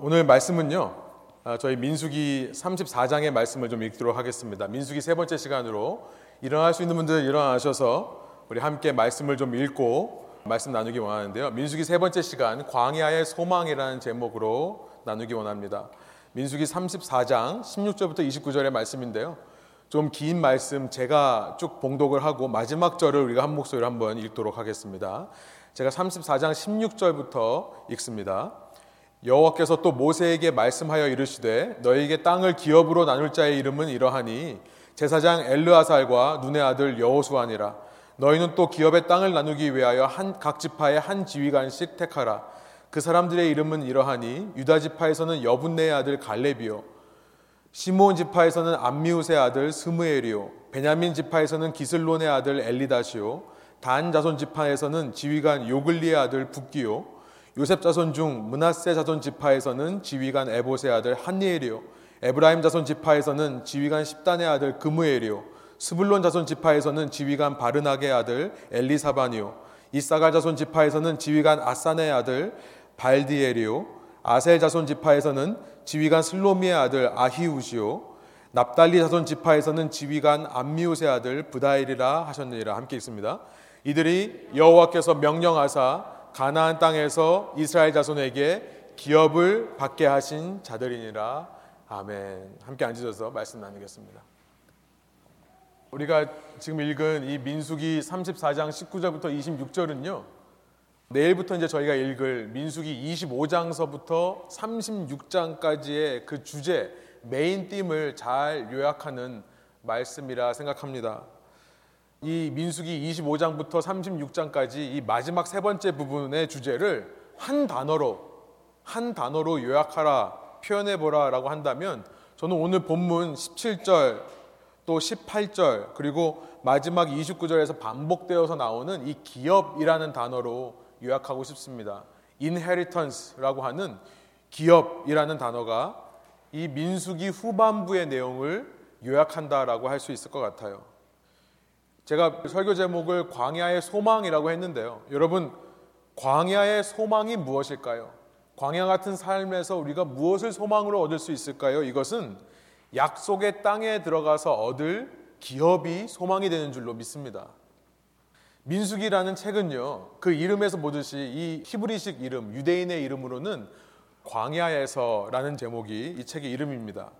오늘 말씀은요. 아, 저희 민수기 34장의 말씀을 좀 읽도록 하겠습니다. 민수기 세 번째 시간으로 일어날 수 있는 분들 일어나셔서 우리 함께 말씀을 좀 읽고 말씀 나누기 원하는데요. 민수기 세 번째 시간 광야의 소망이라는 제목으로 나누기 원합니다. 민수기 34장 16절부터 29절의 말씀인데요. 좀 긴 말씀 제가 쭉 봉독을 하고 마지막 절을 우리가 한 목소리로 한번 읽도록 하겠습니다. 제가 34장 16절부터 읽습니다. 여호와께서 또 모세에게 말씀하여 이르시되 너에게 땅을 기업으로 나눌 자의 이름은 이러하니 제사장 엘르아살과 눈의 아들 여호수아니라. 너희는 또 기업의 땅을 나누기 위하여 한 각 지파의 한 지휘관씩 택하라. 그 사람들의 이름은 이러하니 유다 지파에서는 여분네의 아들 갈렙이요 시므온 지파에서는 암미우스의 아들 스무엘이요 베냐민 지파에서는 기슬론의 아들 엘리다시요 단 자손 지파에서는 지휘관 요글리의 아들 북기요 요셉 자손 중 므낫세 자손 지파에서는 지휘관 에봇의 아들 한니엘이요. 에브라임 자손 지파에서는 지휘관 십단의 아들 그므엘이요. 스불론 자손 지파에서는 지휘관 바르낙의 아들 엘리사반이요. 이사갈 자손 지파에서는 지휘관 앗산의 아들 발디엘이요. 아셀 자손 지파에서는 지휘관 슬로미의 아들 아히훗이요. 납달리 자손 지파에서는 지휘관 암미훗의 아들 브다헬이라 하셨느니라 함께 있습니다. 이들이 여호와께서 명령하사 가나안 땅에서 이스라엘 자손에게 기업을 받게 하신 자들이니라. 아멘. 함께 앉으셔서 말씀 나누겠습니다. 우리가 지금 읽은 이 민수기 34장 19절부터 26절은요. 내일부터 이제 저희가 읽을 민수기 25장서부터 36장까지의 그 주제 메인 띠을 잘 요약하는 말씀이라 생각합니다. 이 민수기 25장부터 36장까지 이 마지막 세 번째 부분의 주제를 한 단어로 한 단어로 요약하라 표현해 보라라고 한다면 저는 오늘 본문 17절 또 18절 그리고 마지막 29절에서 반복되어서 나오는 이 기업이라는 단어로 요약하고 싶습니다. inheritance라고 하는 기업이라는 단어가 이 민수기 후반부의 내용을 요약한다라고 할 수 있을 것 같아요. 제가 설교 제목을 광야의 소망이라고 했는데요. 여러분, 광야의 소망이 무엇일까요? 광야 같은 삶에서 우리가 무엇을 소망으로 얻을 수 있을까요? 이것은 약속의 땅에 들어가서 얻을 기업이 소망이 되는 줄로 믿습니다. 민숙이라는 책은요, 그 이름에서 보듯이 이 히브리식 이름, 유대인의 이름으로는 광야에서라는 제목이 이 책의 이름입니다.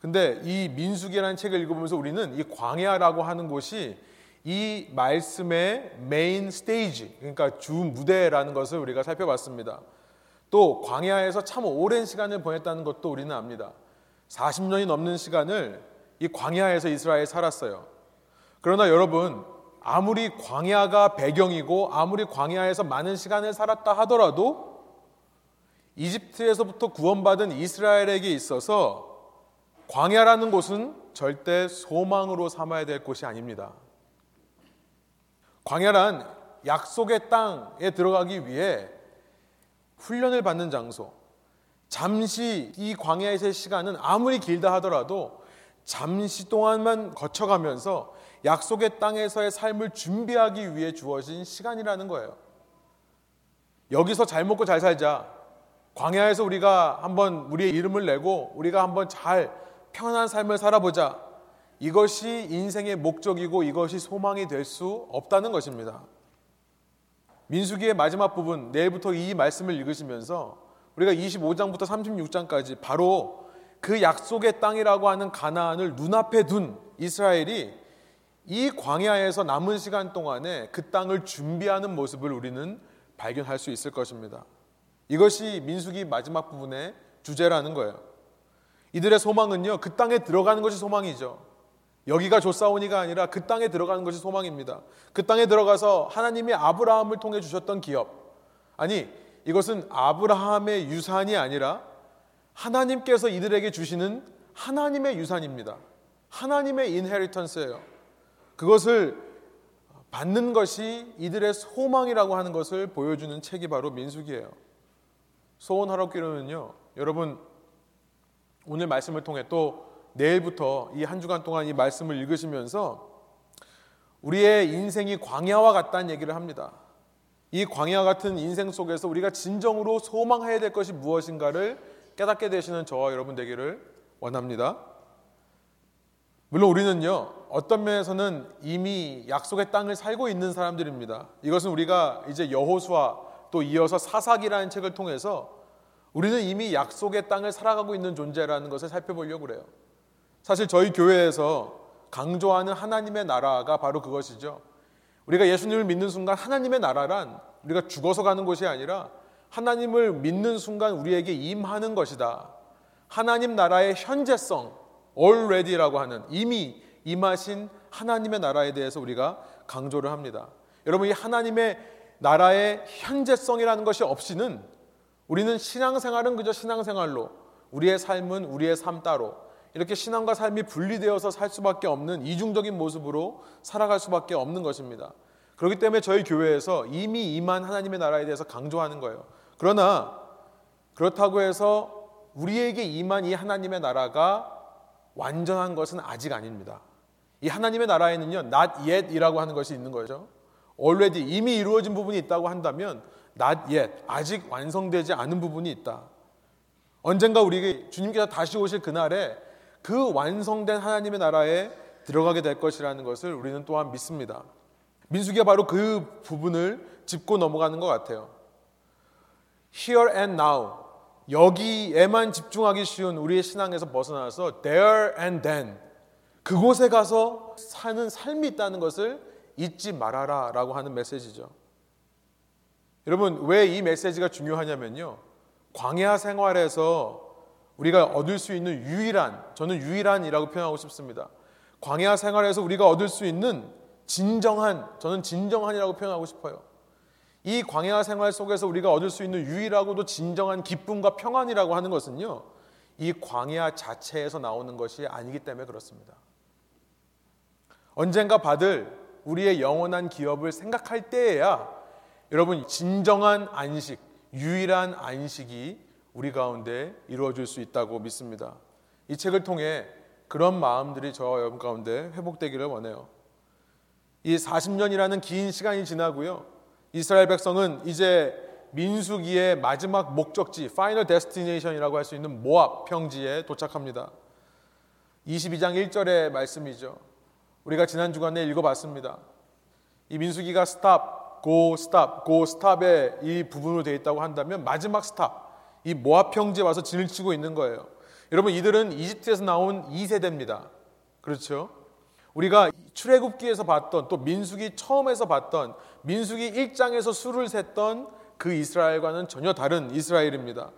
근데 이 민수기라는 책을 읽어보면서 우리는 이 광야라고 하는 곳이 이 말씀의 메인 스테이지, 그러니까 주 무대라는 것을 우리가 살펴봤습니다. 또 광야에서 참 오랜 시간을 보냈다는 것도 우리는 압니다. 40년이 넘는 시간을 이 광야에서 이스라엘 살았어요. 그러나 여러분, 아무리 광야가 배경이고 아무리 광야에서 많은 시간을 살았다 하더라도 이집트에서부터 구원받은 이스라엘에게 있어서 광야라는 곳은 절대 소망으로 삼아야 될 곳이 아닙니다. 광야란 약속의 땅에 들어가기 위해 훈련을 받는 장소. 잠시 이 광야에서의 시간은 아무리 길다 하더라도 잠시 동안만 거쳐가면서 약속의 땅에서의 삶을 준비하기 위해 주어진 시간이라는 거예요. 여기서 잘 먹고 잘 살자. 광야에서 우리가 한번 우리의 이름을 내고 우리가 한번 잘 편안한 삶을 살아보자. 이것이 인생의 목적이고 이것이 소망이 될 수 없다는 것입니다. 민수기의 마지막 부분, 내일부터 이 말씀을 읽으시면서 우리가 25장부터 36장까지 바로 그 약속의 땅이라고 하는 가나안을 눈앞에 둔 이스라엘이 이 광야에서 남은 시간 동안에 그 땅을 준비하는 모습을 우리는 발견할 수 있을 것입니다. 이것이 민수기 마지막 부분의 주제라는 거예요. 이들의 소망은요, 그 땅에 들어가는 것이 소망이죠. 여기가 조사오니가 아니라 그 땅에 들어가는 것이 소망입니다. 그 땅에 들어가서 하나님이 아브라함을 통해 주셨던 기업. 아니, 이것은 아브라함의 유산이 아니라 하나님께서 이들에게 주시는 하나님의 유산입니다. 하나님의 인헤리턴스예요. 그것을 받는 것이 이들의 소망이라고 하는 것을 보여주는 책이 바로 민숙이에요. 소원하옵기로는요, 여러분 오늘 말씀을 통해 또 내일부터 이 한 주간 동안 이 말씀을 읽으시면서 우리의 인생이 광야와 같다는 얘기를 합니다. 이 광야 같은 인생 속에서 우리가 진정으로 소망해야 될 것이 무엇인가를 깨닫게 되시는 저와 여러분 되기를 원합니다. 물론 우리는요, 어떤 면에서는 이미 약속의 땅을 살고 있는 사람들입니다. 이것은 우리가 이제 여호수아 또 이어서 사사기라는 책을 통해서 우리는 이미 약속의 땅을 살아가고 있는 존재라는 것을 살펴보려고 그래요. 사실 저희 교회에서 강조하는 하나님의 나라가 바로 그것이죠. 우리가 예수님을 믿는 순간 하나님의 나라란 우리가 죽어서 가는 곳이 아니라 하나님을 믿는 순간 우리에게 임하는 것이다. 하나님 나라의 현재성, already라고 하는 이미 임하신 하나님의 나라에 대해서 우리가 강조를 합니다. 여러분 이 하나님의 나라의 현재성이라는 것이 없이는 우리는 신앙생활은 그저 신앙생활로 우리의 삶은 우리의 삶 따로 이렇게 신앙과 삶이 분리되어서 살 수밖에 없는 이중적인 모습으로 살아갈 수밖에 없는 것입니다. 그렇기 때문에 저희 교회에서 이미 임한 하나님의 나라에 대해서 강조하는 거예요. 그러나 그렇다고 해서 우리에게 임한 이 하나님의 나라가 완전한 것은 아직 아닙니다. 이 하나님의 나라에는요, not yet이라고 하는 것이 있는 거죠. already 이미 이루어진 부분이 있다고 한다면 not yet 아직 완성되지 않은 부분이 있다. 언젠가 우리 주님께서 다시 오실 그날에 그 완성된 하나님의 나라에 들어가게 될 것이라는 것을 우리는 또한 믿습니다. 민수기가 바로 그 부분을 짚고 넘어가는 것 같아요. Here and now 여기에만 집중하기 쉬운 우리의 신앙에서 벗어나서 there and then 그곳에 가서 사는 삶이 있다는 것을 잊지 말아라 라고 하는 메시지죠. 여러분, 왜 이 메시지가 중요하냐면요. 광야 생활에서 우리가 얻을 수 있는 유일한, 저는 유일한이라고 표현하고 싶습니다. 광야 생활에서 우리가 얻을 수 있는 진정한, 저는 진정한이라고 표현하고 싶어요. 이 광야 생활 속에서 우리가 얻을 수 있는 유일하고도 진정한 기쁨과 평안이라고 하는 것은요, 이 광야 자체에서 나오는 것이 아니기 때문에 그렇습니다. 언젠가 받을 우리의 영원한 기업을 생각할 때에야 여러분 진정한 안식, 유일한 안식이 우리 가운데 이루어질 수 있다고 믿습니다. 이 책을 통해 그런 마음들이 저와 여러분 가운데 회복되기를 원해요. 이 40년이라는 긴 시간이 지나고요. 이스라엘 백성은 이제 민수기의 마지막 목적지, final destination이라고 할 수 있는 모압 평지에 도착합니다. 22장 1절의 말씀이죠. 우리가 지난 주간에 읽어봤습니다. 이 민수기가 stop, go stop, go stop의 이 부분으로 되어 있다고 한다면 마지막 stop, 이 모압 평지에 와서 진을 치고 있는 거예요. 여러분 이들은 이집트에서 나온 2세대입니다. 그렇죠? 우리가 출애굽기에서 봤던 또 민수기 처음에서 봤던 민수기 1장에서 수를 셌던 그 이스라엘과는 전혀 다른 이스라엘입니다.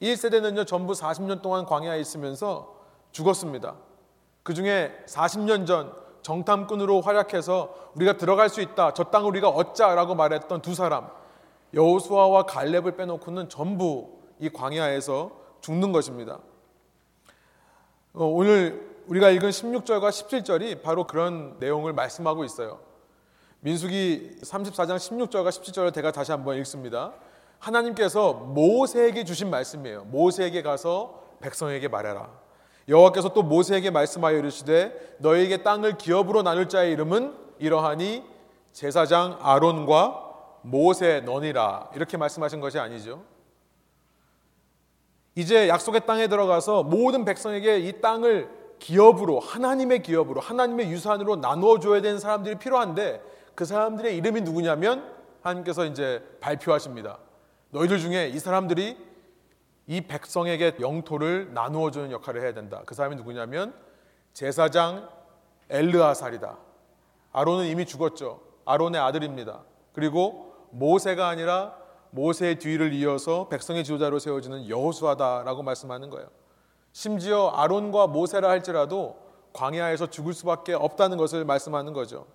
1세대는요 전부 40년 동안 광야에 있으면서 죽었습니다. 그 중에 40년 전 정탐꾼으로 활약해서 우리가 들어갈 수 있다. 저 땅을 우리가 얻자라고 말했던 두 사람 여호수아와 갈렙을 빼놓고는 전부 이 광야에서 죽는 것입니다. 어, 오늘 우리가 읽은 16절과 17절이 바로 그런 내용을 말씀하고 있어요. 민수기 34장 16절과 17절을 제가 다시 한번 읽습니다. 하나님께서 모세에게 주신 말씀이에요. 모세에게 가서 백성에게 말해라. 여호와께서 또 모세에게 말씀하여 이르시되 너에게 땅을 기업으로 나눌 자의 이름은 이러하니 제사장 아론과 모세 너니라 이렇게 말씀하신 것이 아니죠. 이제 약속의 땅에 들어가서 모든 백성에게 이 땅을 기업으로 하나님의 기업으로 하나님의 유산으로 나누어 줘야 되는 사람들이 필요한데 그 사람들의 이름이 누구냐면 하나님께서 이제 발표하십니다. 너희들 중에 이 사람들이 이 백성에게 영토를 나누어 주는 역할을 해야 된다. 그 사람이 누구냐면 제사장 엘르아살이다. 아론은 이미 죽었죠. 아론의 아들입니다. 그리고 모세가 아니라 모세의 뒤를 이어서 백성의 지도자로 세워지는 여호수아다라고 말씀하는 거예요. 심지어 아론과 모세라 할지라도 광야에서 죽을 수밖에 없다는 것을 말씀하는 거죠.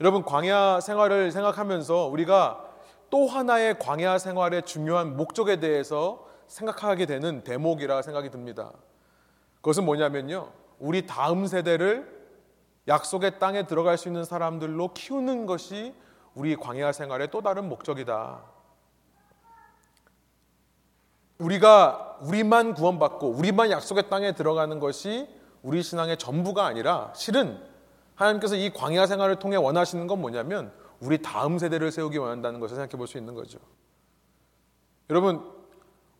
여러분 광야 생활을 생각하면서 우리가 또 하나의 광야 생활의 중요한 목적에 대해서 생각하게 되는 대목이라 생각이 듭니다. 그것은 뭐냐면요. 우리 다음 세대를 약속의 땅에 들어갈 수 있는 사람들로 키우는 것이 우리 광야 생활의 또 다른 목적이다. 우리가 우리만 구원받고 우리만 약속의 땅에 들어가는 것이 우리 신앙의 전부가 아니라 실은 하나님께서 이 광야 생활을 통해 원하시는 건 뭐냐면 우리 다음 세대를 세우기 원한다는 것을 생각해 볼 수 있는 거죠. 여러분,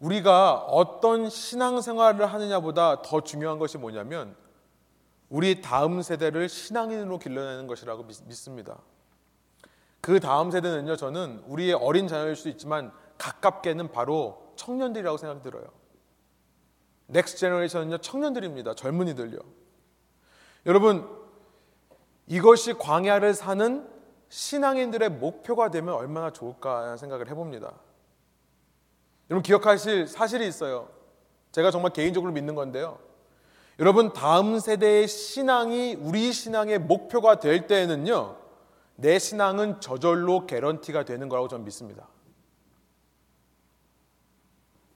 우리가 어떤 신앙생활을 하느냐보다 더 중요한 것이 뭐냐면 우리 다음 세대를 신앙인으로 길러내는 것이라고 믿습니다. 그 다음 세대는요, 저는 우리의 어린 자녀일 수 있지만 가깝게는 바로 청년들이라고 생각이 들어요. next generation은요, 청년들입니다. 젊은이들요. 여러분, 이것이 광야를 사는 신앙인들의 목표가 되면 얼마나 좋을까 생각을 해봅니다. 여러분 기억하실 사실이 있어요. 제가 정말 개인적으로 믿는 건데요. 여러분 다음 세대의 신앙이 우리 신앙의 목표가 될 때에는요. 내 신앙은 저절로 guarantee가 되는 거라고 저는 믿습니다.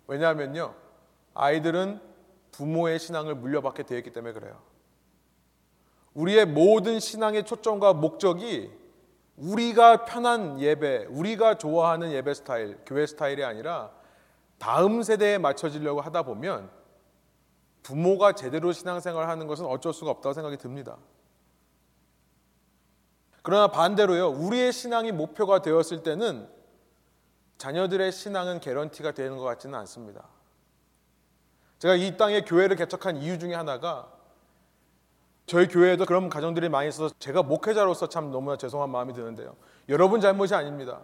왜냐하면요. 아이들은 부모의 신앙을 물려받게 되어 있기 때문에 그래요. 우리의 모든 신앙의 초점과 목적이 우리가 편한 예배, 우리가 좋아하는 예배 스타일, 교회 스타일이 아니라 다음 세대에 맞춰지려고 하다 보면 부모가 제대로 신앙생활을 하는 것은 어쩔 수가 없다고 생각이 듭니다. 그러나 반대로요, 우리의 신앙이 목표가 되었을 때는 자녀들의 신앙은 개런티가 되는 것 같지는 않습니다. 제가 이 땅에 교회를 개척한 이유 중에 하나가 저희 교회에도 그런 가정들이 많이 있어서 제가 목회자로서 참 너무나 죄송한 마음이 드는데요. 여러분 잘못이 아닙니다.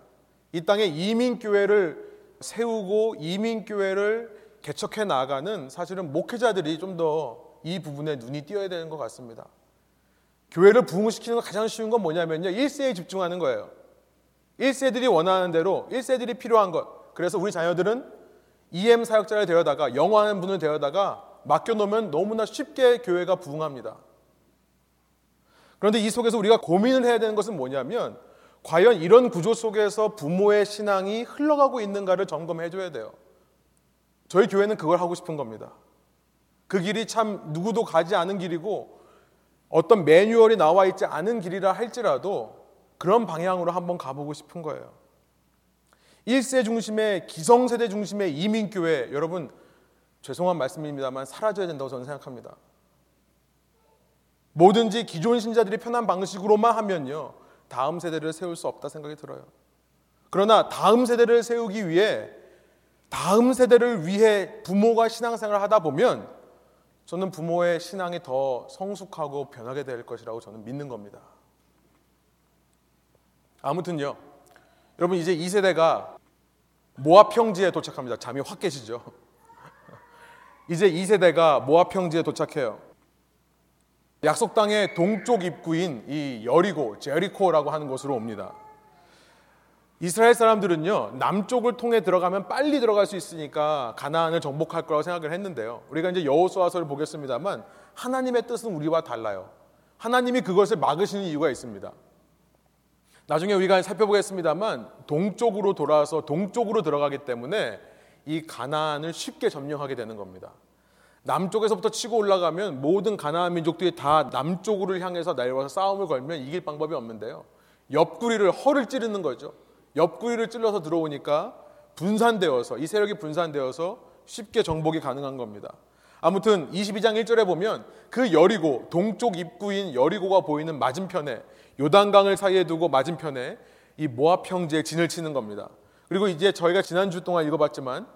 이 땅에 이민교회를 세우고 이민교회를 개척해 나가는 사실은 목회자들이 좀 더 이 부분에 눈이 띄어야 되는 것 같습니다. 교회를 부흥시키는 가장 쉬운 건 뭐냐면요. 1세에 집중하는 거예요. 1세들이 원하는 대로 1세들이 필요한 것. 그래서 우리 자녀들은 EM 사역자를 데려다가 영화하는 분을 데려다가 맡겨놓으면 너무나 쉽게 교회가 부흥합니다. 그런데 이 속에서 우리가 고민을 해야 되는 것은 뭐냐면 과연 이런 구조 속에서 부모의 신앙이 흘러가고 있는가를 점검해 줘야 돼요. 저희 교회는 그걸 하고 싶은 겁니다. 그 길이 참 누구도 가지 않은 길이고 어떤 매뉴얼이 나와 있지 않은 길이라 할지라도 그런 방향으로 한번 가보고 싶은 거예요. 1세 중심의 기성세대 중심의 이민교회 여러분 죄송한 말씀입니다만 사라져야 된다고 저는 생각합니다. 뭐든지 기존 신자들이 편한 방식으로만 하면요. 다음 세대를 세울 수 없다 생각이 들어요. 그러나 다음 세대를 세우기 위해 다음 세대를 위해 부모가 신앙생활을 하다 보면 저는 부모의 신앙이 더 성숙하고 변하게 될 것이라고 저는 믿는 겁니다. 아무튼요. 여러분 이제 이 세대가 모압 평지에 도착합니다. 잠이 확 깨시죠? 이제 이 세대가 모압 평지에 도착해요. 약속 땅의 동쪽 입구인 이 여리고 제리코라고 하는 곳으로 옵니다. 이스라엘 사람들은요 남쪽을 통해 들어가면 빨리 들어갈 수 있으니까 가나안을 정복할 거라고 생각을 했는데요. 우리가 이제 여호수아서를 보겠습니다만 하나님의 뜻은 우리와 달라요. 하나님이 그것을 막으시는 이유가 있습니다. 나중에 우리가 살펴보겠습니다만 동쪽으로 돌아서 동쪽으로 들어가기 때문에 이 가나안을 쉽게 점령하게 되는 겁니다. 남쪽에서부터 치고 올라가면 모든 가나안 민족들이 다 남쪽으로 향해서 내려와서 싸움을 걸면 이길 방법이 없는데요. 옆구리를 허를 찌르는 거죠. 옆구리를 찔러서 들어오니까 분산되어서 이 세력이 분산되어서 쉽게 정복이 가능한 겁니다. 아무튼 22장 1절에 보면 그 여리고 동쪽 입구인 여리고가 보이는 맞은편에 요단강을 사이에 두고 맞은편에 이 모압 형제의 진을 치는 겁니다. 그리고 이제 저희가 지난주 동안 읽어봤지만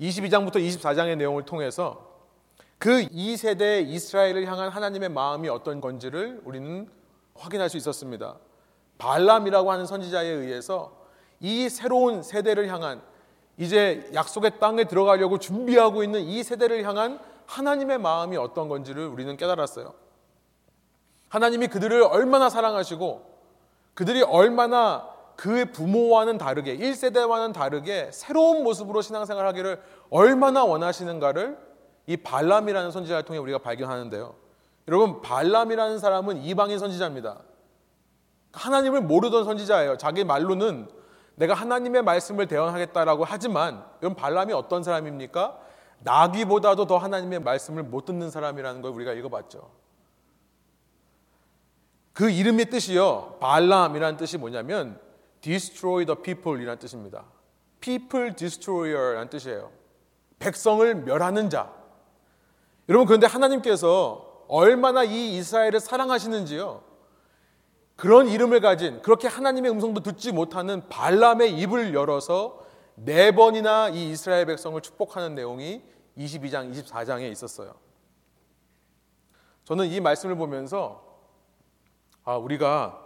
22장부터 24장의 내용을 통해서 그 2세대 이스라엘을 향한 하나님의 마음이 어떤 건지를 우리는 확인할 수 있었습니다. 발람이라고 하는 선지자에 의해서 이 새로운 세대를 향한 이제 약속의 땅에 들어가려고 준비하고 있는 이 세대를 향한 하나님의 마음이 어떤 건지를 우리는 깨달았어요. 하나님이 그들을 얼마나 사랑하시고 그들이 얼마나 그 부모와는 다르게 1세대와는 다르게 새로운 모습으로 신앙생활 하기를 얼마나 원하시는가를 이 발람이라는 선지자를 통해 우리가 발견하는데요. 여러분 발람이라는 사람은 이방인 선지자입니다. 하나님을 모르던 선지자예요. 자기 말로는 내가 하나님의 말씀을 대언하겠다라고 하지만 여러분 발람이 어떤 사람입니까? 나귀보다도 더 하나님의 말씀을 못 듣는 사람이라는 걸 우리가 읽어봤죠. 그 이름의 뜻이요. 발람이라는 뜻이 뭐냐면 destroy the people이라는 뜻입니다. people destroyer라는 뜻이에요. 백성을 멸하는 자. 여러분 그런데 하나님께서 얼마나 이 이스라엘을 사랑하시는지요. 그런 이름을 가진 그렇게 하나님의 음성도 듣지 못하는 발람의 입을 열어서 네 번이나 이 이스라엘 백성을 축복하는 내용이 22장, 24장에 있었어요. 저는 이 말씀을 보면서 아, 우리가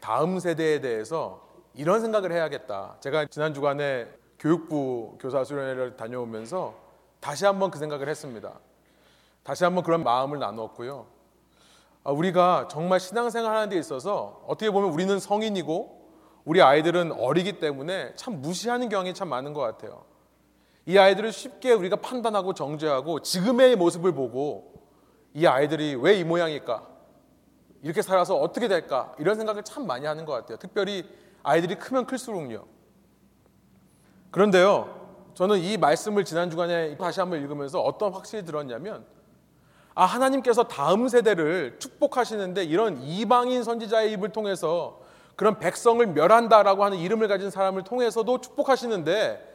다음 세대에 대해서 이런 생각을 해야겠다. 제가 지난 주간에 교육부 교사 수련회를 다녀오면서 다시 한번 그 생각을 했습니다. 다시 한번 그런 마음을 나누었고요. 아, 우리가 정말 신앙생활 하는 데 있어서 어떻게 보면 우리는 성인이고 우리 아이들은 어리기 때문에 참 무시하는 경향이 참 많은 것 같아요. 이 아이들을 쉽게 우리가 판단하고 정죄하고 지금의 모습을 보고 이 아이들이 왜 이 모양일까? 이렇게 살아서 어떻게 될까? 이런 생각을 참 많이 하는 것 같아요. 특별히 아이들이 크면 클수록요. 그런데요, 저는 이 말씀을 지난 주간에 다시 한번 읽으면서 어떤 확신이 들었냐면, 아, 하나님께서 다음 세대를 축복하시는데 이런 이방인 선지자의 입을 통해서 그런 백성을 멸한다라고 하는 이름을 가진 사람을 통해서도 축복하시는데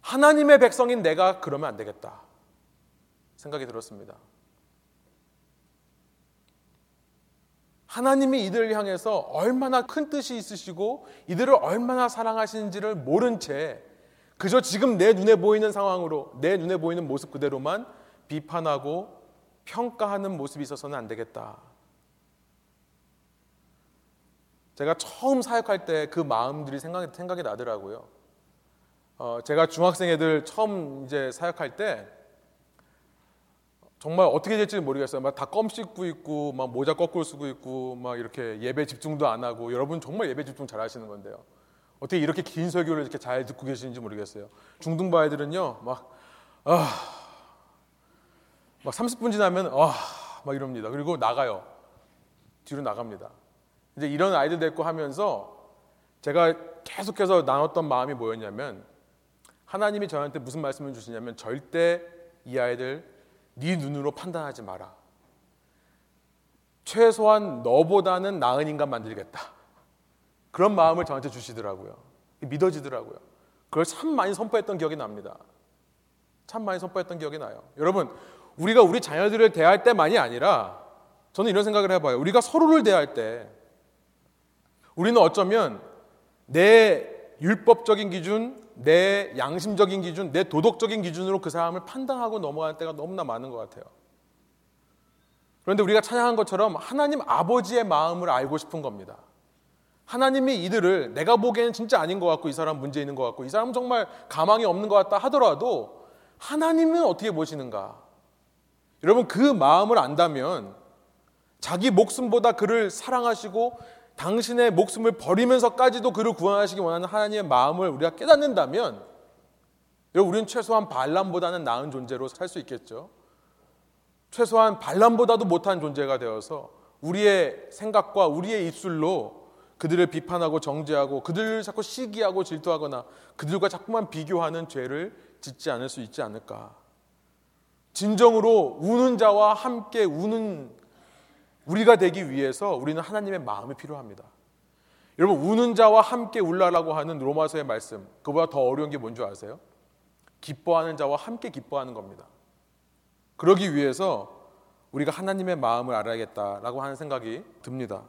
하나님의 백성인 내가 그러면 안 되겠다. 생각이 들었습니다. 하나님이 이들을 향해서 얼마나 큰 뜻이 있으시고 이들을 얼마나 사랑하시는지를 모른 채 그저 지금 내 눈에 보이는 상황으로 내 눈에 보이는 모습 그대로만 비판하고 평가하는 모습이 있어서는 안 되겠다. 제가 처음 사역할 때 그 마음들이 생각이, 생각이 나더라고요. 어, 제가 중학생 애들 처음 이제 사역할 때 정말 어떻게 될지 모르겠어요. 막 다 껌 씹고 있고, 막 모자 거꾸로 쓰고 있고, 막 이렇게 예배 집중도 안 하고, 여러분 정말 예배 집중 잘 하시는 건데요. 어떻게 이렇게 긴 설교를 이렇게 잘 듣고 계시는지 모르겠어요. 중등부 아이들은요, 막, 아, 막 30분 지나면, 아, 막 이럽니다. 그리고 나가요. 뒤로 나갑니다. 이제 이런 아이들 데리고 하면서 제가 계속해서 나눴던 마음이 뭐였냐면, 하나님이 저한테 무슨 말씀을 주시냐면 절대 이 아이들 네 눈으로 판단하지 마라. 최소한 너보다는 나은 인간 만들겠다. 그런 마음을 저한테 주시더라고요. 믿어지더라고요. 그걸 참 많이 선포했던 기억이 납니다. 참 많이 선포했던 기억이 나요. 여러분, 우리가 우리 자녀들을 대할 때만이 아니라 저는 이런 생각을 해봐요. 우리가 서로를 대할 때 우리는 어쩌면 내 율법적인 기준, 내 양심적인 기준, 내 도덕적인 기준으로 그 사람을 판단하고 넘어가는 때가 너무나 많은 것 같아요. 그런데 우리가 찬양한 것처럼 하나님 아버지의 마음을 알고 싶은 겁니다. 하나님이 이들을 내가 보기에는 진짜 아닌 것 같고 이 사람 문제 있는 것 같고 이 사람은 정말 가망이 없는 것 같다 하더라도 하나님은 어떻게 보시는가? 여러분 그 마음을 안다면 자기 목숨보다 그를 사랑하시고 당신의 목숨을 버리면서까지도 그를 구원하시기 원하는 하나님의 마음을 우리가 깨닫는다면 우리는 최소한 반란보다는 나은 존재로 살 수 있겠죠. 최소한 반란보다도 못한 존재가 되어서 우리의 생각과 우리의 입술로 그들을 비판하고 정죄하고 그들을 자꾸 시기하고 질투하거나 그들과 자꾸만 비교하는 죄를 짓지 않을 수 있지 않을까. 진정으로 우는 자와 함께 우는 우리가 되기 위해서 우리는 하나님의 마음이 필요합니다. 여러분 우는 자와 함께 울라라고 하는 로마서의 말씀 그보다 더 어려운 게 뭔지 아세요? 기뻐하는 자와 함께 기뻐하는 겁니다. 그러기 위해서 우리가 하나님의 마음을 알아야겠다라고 하는 생각이 듭니다.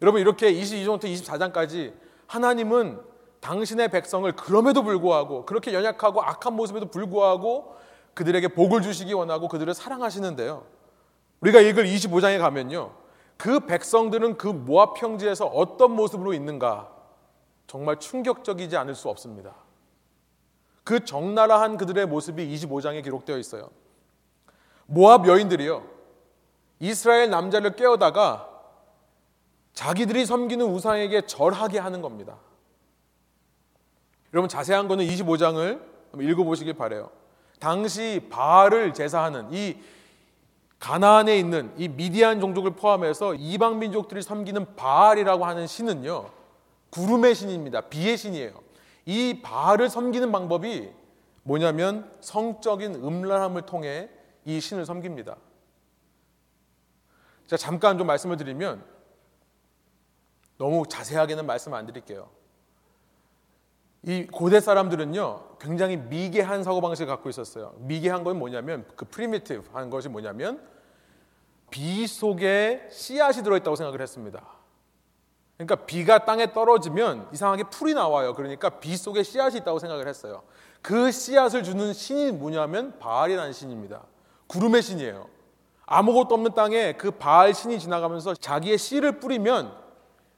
여러분 이렇게 22장부터 24장까지 하나님은 당신의 백성을 그럼에도 불구하고 그렇게 연약하고 악한 모습에도 불구하고 그들에게 복을 주시기 원하고 그들을 사랑하시는데요. 우리가 읽을 25장에 가면요. 그 백성들은 그 모압 평지에서 어떤 모습으로 있는가 정말 충격적이지 않을 수 없습니다. 그 적나라한 그들의 모습이 25장에 기록되어 있어요. 모압 여인들이요. 이스라엘 남자를 깨우다가 자기들이 섬기는 우상에게 절하게 하는 겁니다. 여러분 자세한 거는 25장을 읽어보시길 바래요. 당시 바알을 제사하는 이 가나안에 있는 이 미디안 종족을 포함해서 이방 민족들이 섬기는 바알이라고 하는 신은요. 구름의 신입니다. 비의 신이에요. 이 바알을 섬기는 방법이 뭐냐면 성적인 음란함을 통해 이 신을 섬깁니다. 자, 잠깐 좀 말씀을 드리면 너무 자세하게는 말씀 안 드릴게요. 이 고대 사람들은요 굉장히 미개한 사고 방식을 갖고 있었어요. 미개한 건 뭐냐면 그 primitive 한 것이 뭐냐면 비 속에 씨앗이 들어있다고 생각을 했습니다. 그러니까 비가 땅에 떨어지면 이상하게 풀이 나와요. 그러니까 비 속에 씨앗이 있다고 생각을 했어요. 그 씨앗을 주는 신이 뭐냐면 바알이라는 신입니다. 구름의 신이에요. 아무것도 없는 땅에 그 바알 신이 지나가면서 자기의 씨를 뿌리면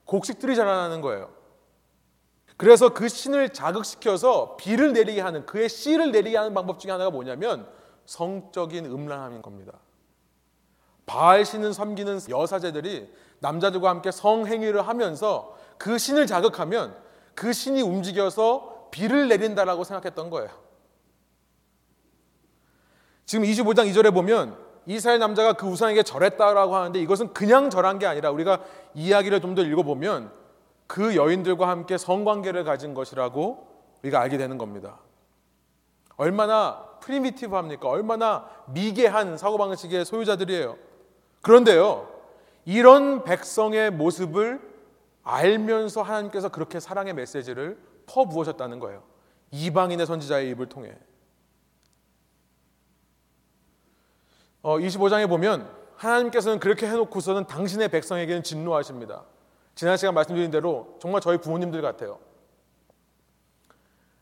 곡식들이 자라나는 거예요. 그래서 그 신을 자극시켜서 비를 내리게 하는 그의 씨를 내리게 하는 방법 중에 하나가 뭐냐면 성적인 음란함인 겁니다. 바알 신을 섬기는 여사제들이 남자들과 함께 성행위를 하면서 그 신을 자극하면 그 신이 움직여서 비를 내린다라고 생각했던 거예요. 지금 25장 2절에 보면 이스라엘 남자가 그 우상에게 절했다라고 하는데 이것은 그냥 절한 게 아니라 우리가 이야기를 좀 더 읽어보면 그 여인들과 함께 성관계를 가진 것이라고 우리가 알게 되는 겁니다. 얼마나 프리미티브합니까? 얼마나 미개한 사고방식의 소유자들이에요. 그런데요, 이런 백성의 모습을 알면서 하나님께서 그렇게 사랑의 메시지를 퍼부으셨다는 거예요. 이방인의 선지자의 입을 통해. 어, 25장에 보면 하나님께서는 그렇게 해놓고서는 당신의 백성에게는 진노하십니다. 지난 시간 말씀드린 대로 정말 저희 부모님들 같아요.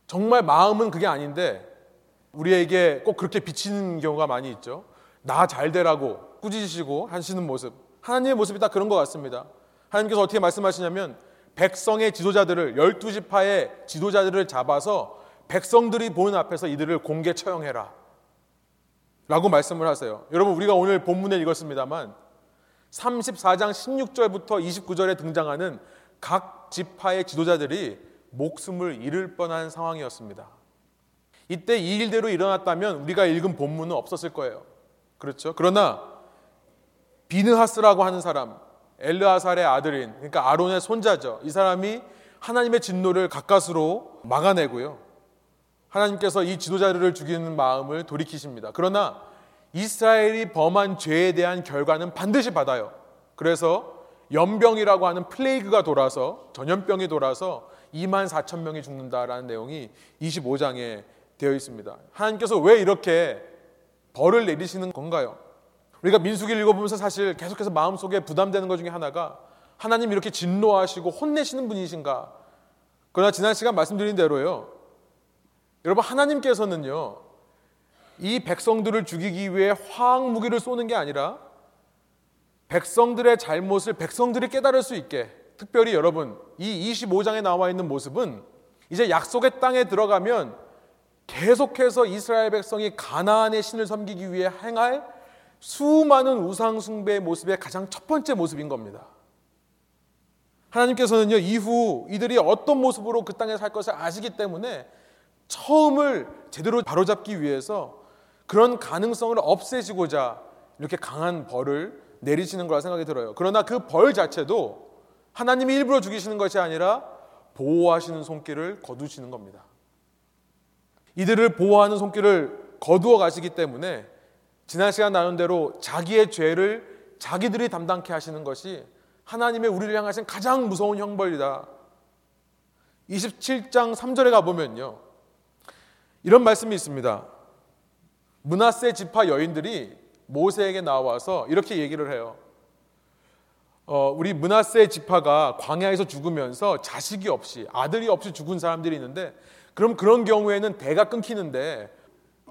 정말 마음은 그게 아닌데 우리에게 꼭 그렇게 비치는 경우가 많이 있죠. 나 잘 되라고 꾸짖으시고 하시는 모습. 하나님의 모습이 다 그런 것 같습니다. 하나님께서 어떻게 말씀하시냐면 백성의 지도자들을 열두 지파의 지도자들을 잡아서 백성들이 보는 앞에서 이들을 공개 처형해라. 라고 말씀을 하세요. 여러분 우리가 오늘 본문에 읽었습니다만 34장 16절부터 29절에 등장하는 각 지파의 지도자들이 목숨을 잃을 뻔한 상황이었습니다. 이때 이 일대로 일어났다면 우리가 읽은 본문은 없었을 거예요. 그렇죠? 그러나 비느하스라고 하는 사람, 엘르아살의 아들인 그러니까 아론의 손자죠. 이 사람이 하나님의 진노를 가까스로 막아내고요. 하나님께서 이 지도자들을 죽이는 마음을 돌이키십니다. 그러나 이스라엘이 범한 죄에 대한 결과는 반드시 받아요. 그래서 연병이라고 하는 플레이그가 돌아서 전염병이 돌아서 2만 4천 명이 죽는다라는 내용이 25장에 되어 있습니다. 하나님께서 왜 이렇게 벌을 내리시는 건가요? 우리가 민수기를 읽어보면서 사실 계속해서 마음속에 부담되는 것 중에 하나가 하나님 이렇게 진노하시고 혼내시는 분이신가? 그러나 지난 시간 말씀드린 대로요. 여러분 하나님께서는요. 이 백성들을 죽이기 위해 화학 무기를 쏘는 게 아니라 백성들의 잘못을 백성들이 깨달을 수 있게 특별히 여러분 이 25장에 나와 있는 모습은 이제 약속의 땅에 들어가면 계속해서 이스라엘 백성이 가나안의 신을 섬기기 위해 행할 수많은 우상 숭배의 모습의 가장 첫 번째 모습인 겁니다. 하나님께서는요 이후 이들이 어떤 모습으로 그 땅에 살 것을 아시기 때문에 처음을 제대로 바로잡기 위해서 그런 가능성을 없애시고자 이렇게 강한 벌을 내리시는 거라 생각이 들어요. 그러나 그 벌 자체도 하나님이 일부러 죽이시는 것이 아니라 보호하시는 손길을 거두시는 겁니다. 이들을 보호하는 손길을 거두어 가시기 때문에 지난 시간 나눈 대로 자기의 죄를 자기들이 담당케 하시는 것이 하나님의 우리를 향하신 가장 무서운 형벌이다. 27장 3절에 가보면요. 이런 말씀이 있습니다. 문하세 지파 여인들이 모세에게 나와서 이렇게 얘기를 해요. 어, 우리 문하세 지파가 광야에서 죽으면서 자식이 없이 아들이 없이 죽은 사람들이 있는데 그럼 그런 경우에는 대가 끊기는데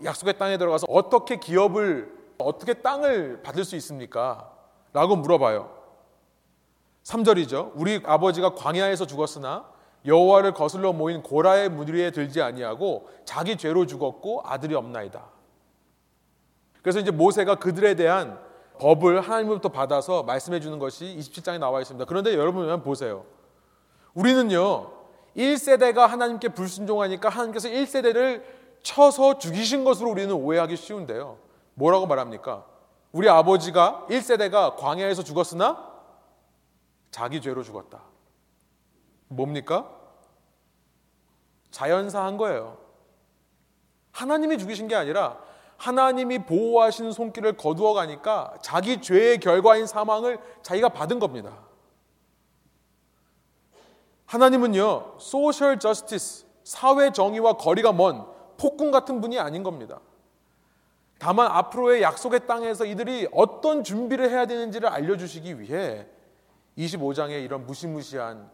약속의 땅에 들어가서 어떻게 기업을 어떻게 땅을 받을 수 있습니까? 라고 물어봐요. 3절이죠. 우리 아버지가 광야에서 죽었으나 여호와를 거슬러 모인 고라의 무리에 들지 아니하고 자기 죄로 죽었고 아들이 없나이다. 그래서 이제 모세가 그들에 대한 법을 하나님으로부터 받아서 말씀해 주는 것이 27장에 나와 있습니다. 그런데 여러분 보세요. 우리는요. 1세대가 하나님께 불순종하니까 하나님께서 1세대를 쳐서 죽이신 것으로 우리는 오해하기 쉬운데요. 뭐라고 말합니까? 우리 아버지가 1세대가 광야에서 죽었으나 자기 죄로 죽었다. 뭡니까? 자연사한 거예요. 하나님이 죽이신 게 아니라 하나님이 보호하신 손길을 거두어 가니까 자기 죄의 결과인 사망을 자기가 받은 겁니다. 하나님은요, 소셜 저스티스, 사회 정의와 거리가 먼 폭군 같은 분이 아닌 겁니다. 다만 앞으로의 약속의 땅에서 이들이 어떤 준비를 해야 되는지를 알려주시기 위해 25장에 이런 무시무시한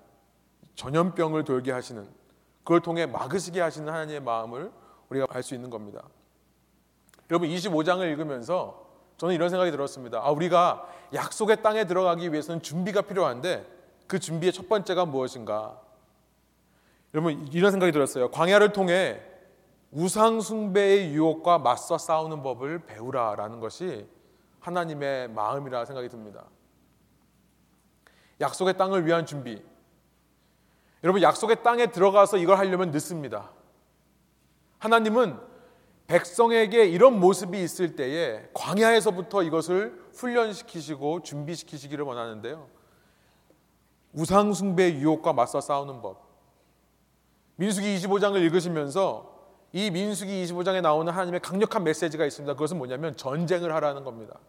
전염병을 돌게 하시는 그걸 통해 막으시게 하시는 하나님의 마음을 우리가 알 수 있는 겁니다. 여러분 25장을 읽으면서 저는 이런 생각이 들었습니다. 아, 우리가 약속의 땅에 들어가기 위해서는 준비가 필요한데 그 준비의 첫 번째가 무엇인가? 여러분 이런 생각이 들었어요. 광야를 통해 우상 숭배의 유혹과 맞서 싸우는 법을 배우라라는 것이 하나님의 마음이라 생각이 듭니다. 약속의 땅을 위한 준비. 여러분 약속의 땅에 들어가서 이걸 하려면 늦습니다. 하나님은 백성에게 이런 모습이 있을 때에 광야에서부터 이것을 훈련시키시고 준비시키시기를 원하는데요. 우상숭배의 유혹과 맞서 싸우는 법. 민수기 25장을 읽으시면서 이 민수기 25장에 나오는 하나님의 강력한 메시지가 있습니다. 그것은 뭐냐면 전쟁을 하라는 겁니다.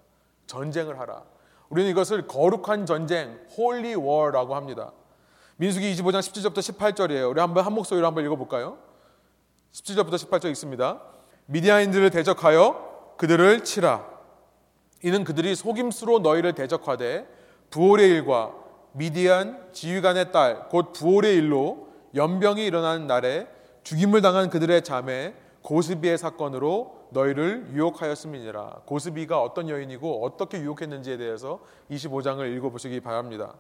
전쟁을 하라. 우리는 이것을 거룩한 전쟁, holy war라고 합니다. 민수기 25장 17절부터 18절이에요. 우리 한번 한 목소리로 한번 읽어 볼까요? 17절부터 18절 읽습니다. 미디안인들을 대적하여 그들을 치라. 이는 그들이 속임수로 너희를 대적하되 브올의 일과 미디안 지휘관의 딸 곧 브올의 일로 연병이 일어나는 날에 죽임을 당한 그들의 자매 고스비의 사건으로 너희를 유혹하였음이니라. 고스비가 어떤 여인이고 어떻게 유혹했는지에 대해서 25장을 읽어보시기 바랍니다.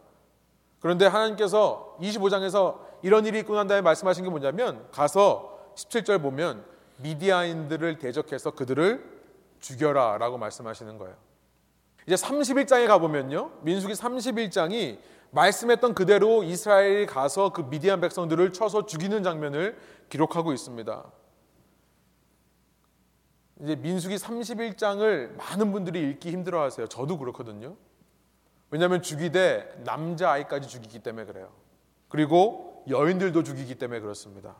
그런데 하나님께서 25장에서 이런 일이 있고 난 다음에 말씀하신 게 뭐냐면 가서 17절 보면 미디아인들을 대적해서 그들을 죽여라 라고 말씀하시는 거예요. 이제 31장에 가보면요. 민수기 31장이 말씀했던 그대로 이스라엘이 가서 그 미디안 백성들을 쳐서 죽이는 장면을 기록하고 있습니다. 이제 민수기 31장을 많은 분들이 읽기 힘들어 하세요. 저도 그렇거든요. 왜냐하면 죽이되 남자 아이까지 죽이기 때문에 그래요. 그리고 여인들도 죽이기 때문에 그렇습니다.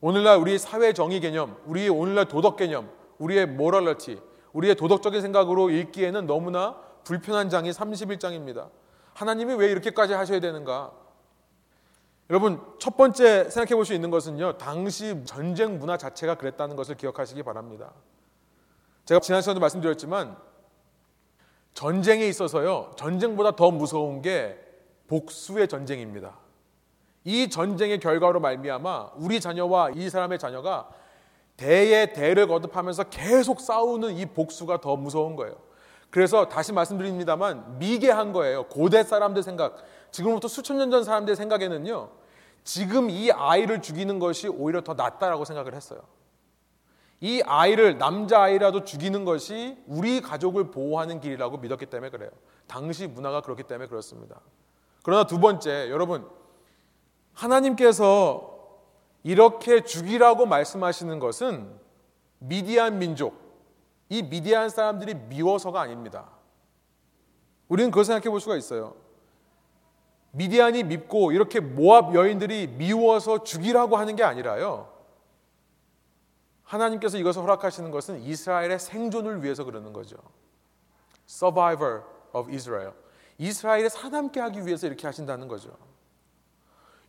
오늘날 우리 사회 정의 개념, 우리의 오늘날 도덕 개념, 우리의 모럴러티, 우리의 도덕적인 생각으로 읽기에는 너무나 불편한 장이 31장입니다. 하나님이 왜 이렇게까지 하셔야 되는가? 여러분, 첫 번째 생각해 볼 수 있는 것은요, 당시 전쟁 문화 자체가 그랬다는 것을 기억하시기 바랍니다. 제가 지난 시간에도 말씀드렸지만, 전쟁에 있어서요, 전쟁보다 더 무서운 게 복수의 전쟁입니다. 이 전쟁의 결과로 말미암아 우리 자녀와 이 사람의 자녀가 대의 대를 거듭하면서 계속 싸우는 이 복수가 더 무서운 거예요. 그래서 다시 말씀드립니다만 미개한 거예요. 고대 사람들 생각, 지금부터 수천 년 전 사람들 생각에는요. 지금 이 아이를 죽이는 것이 오히려 더 낫다라고 생각을 했어요. 이 아이를 남자 아이라도 죽이는 것이 우리 가족을 보호하는 길이라고 믿었기 때문에 그래요. 당시 문화가 그렇기 때문에 그렇습니다. 그러나 두 번째, 여러분 하나님께서 이렇게 죽이라고 말씀하시는 것은 미디안 민족, 이 미디안 사람들이 미워서가 아닙니다. 우리는 그걸 생각해 볼 수가 있어요. 미디안이 밉고 이렇게 모압 여인들이 미워서 죽이라고 하는 게 아니라요. 하나님께서 이것을 허락하시는 것은 이스라엘의 생존을 위해서 그러는 거죠. Survivor of Israel. 이스라엘에 살아남게 하기 위해서 이렇게 하신다는 거죠.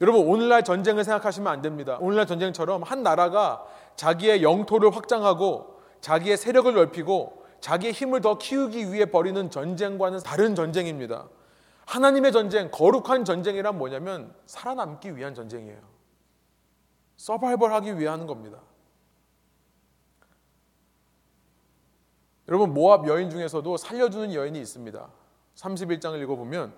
여러분 오늘날 전쟁을 생각하시면 안 됩니다. 오늘날 전쟁처럼 한 나라가 자기의 영토를 확장하고 자기의 세력을 넓히고 자기의 힘을 더 키우기 위해 벌이는 전쟁과는 다른 전쟁입니다. 하나님의 전쟁, 거룩한 전쟁이란 뭐냐면 살아남기 위한 전쟁이에요. 서바이벌 하기 위해 하는 겁니다. 여러분 모압 여인 중에서도 살려주는 여인이 있습니다. 31장을 읽어보면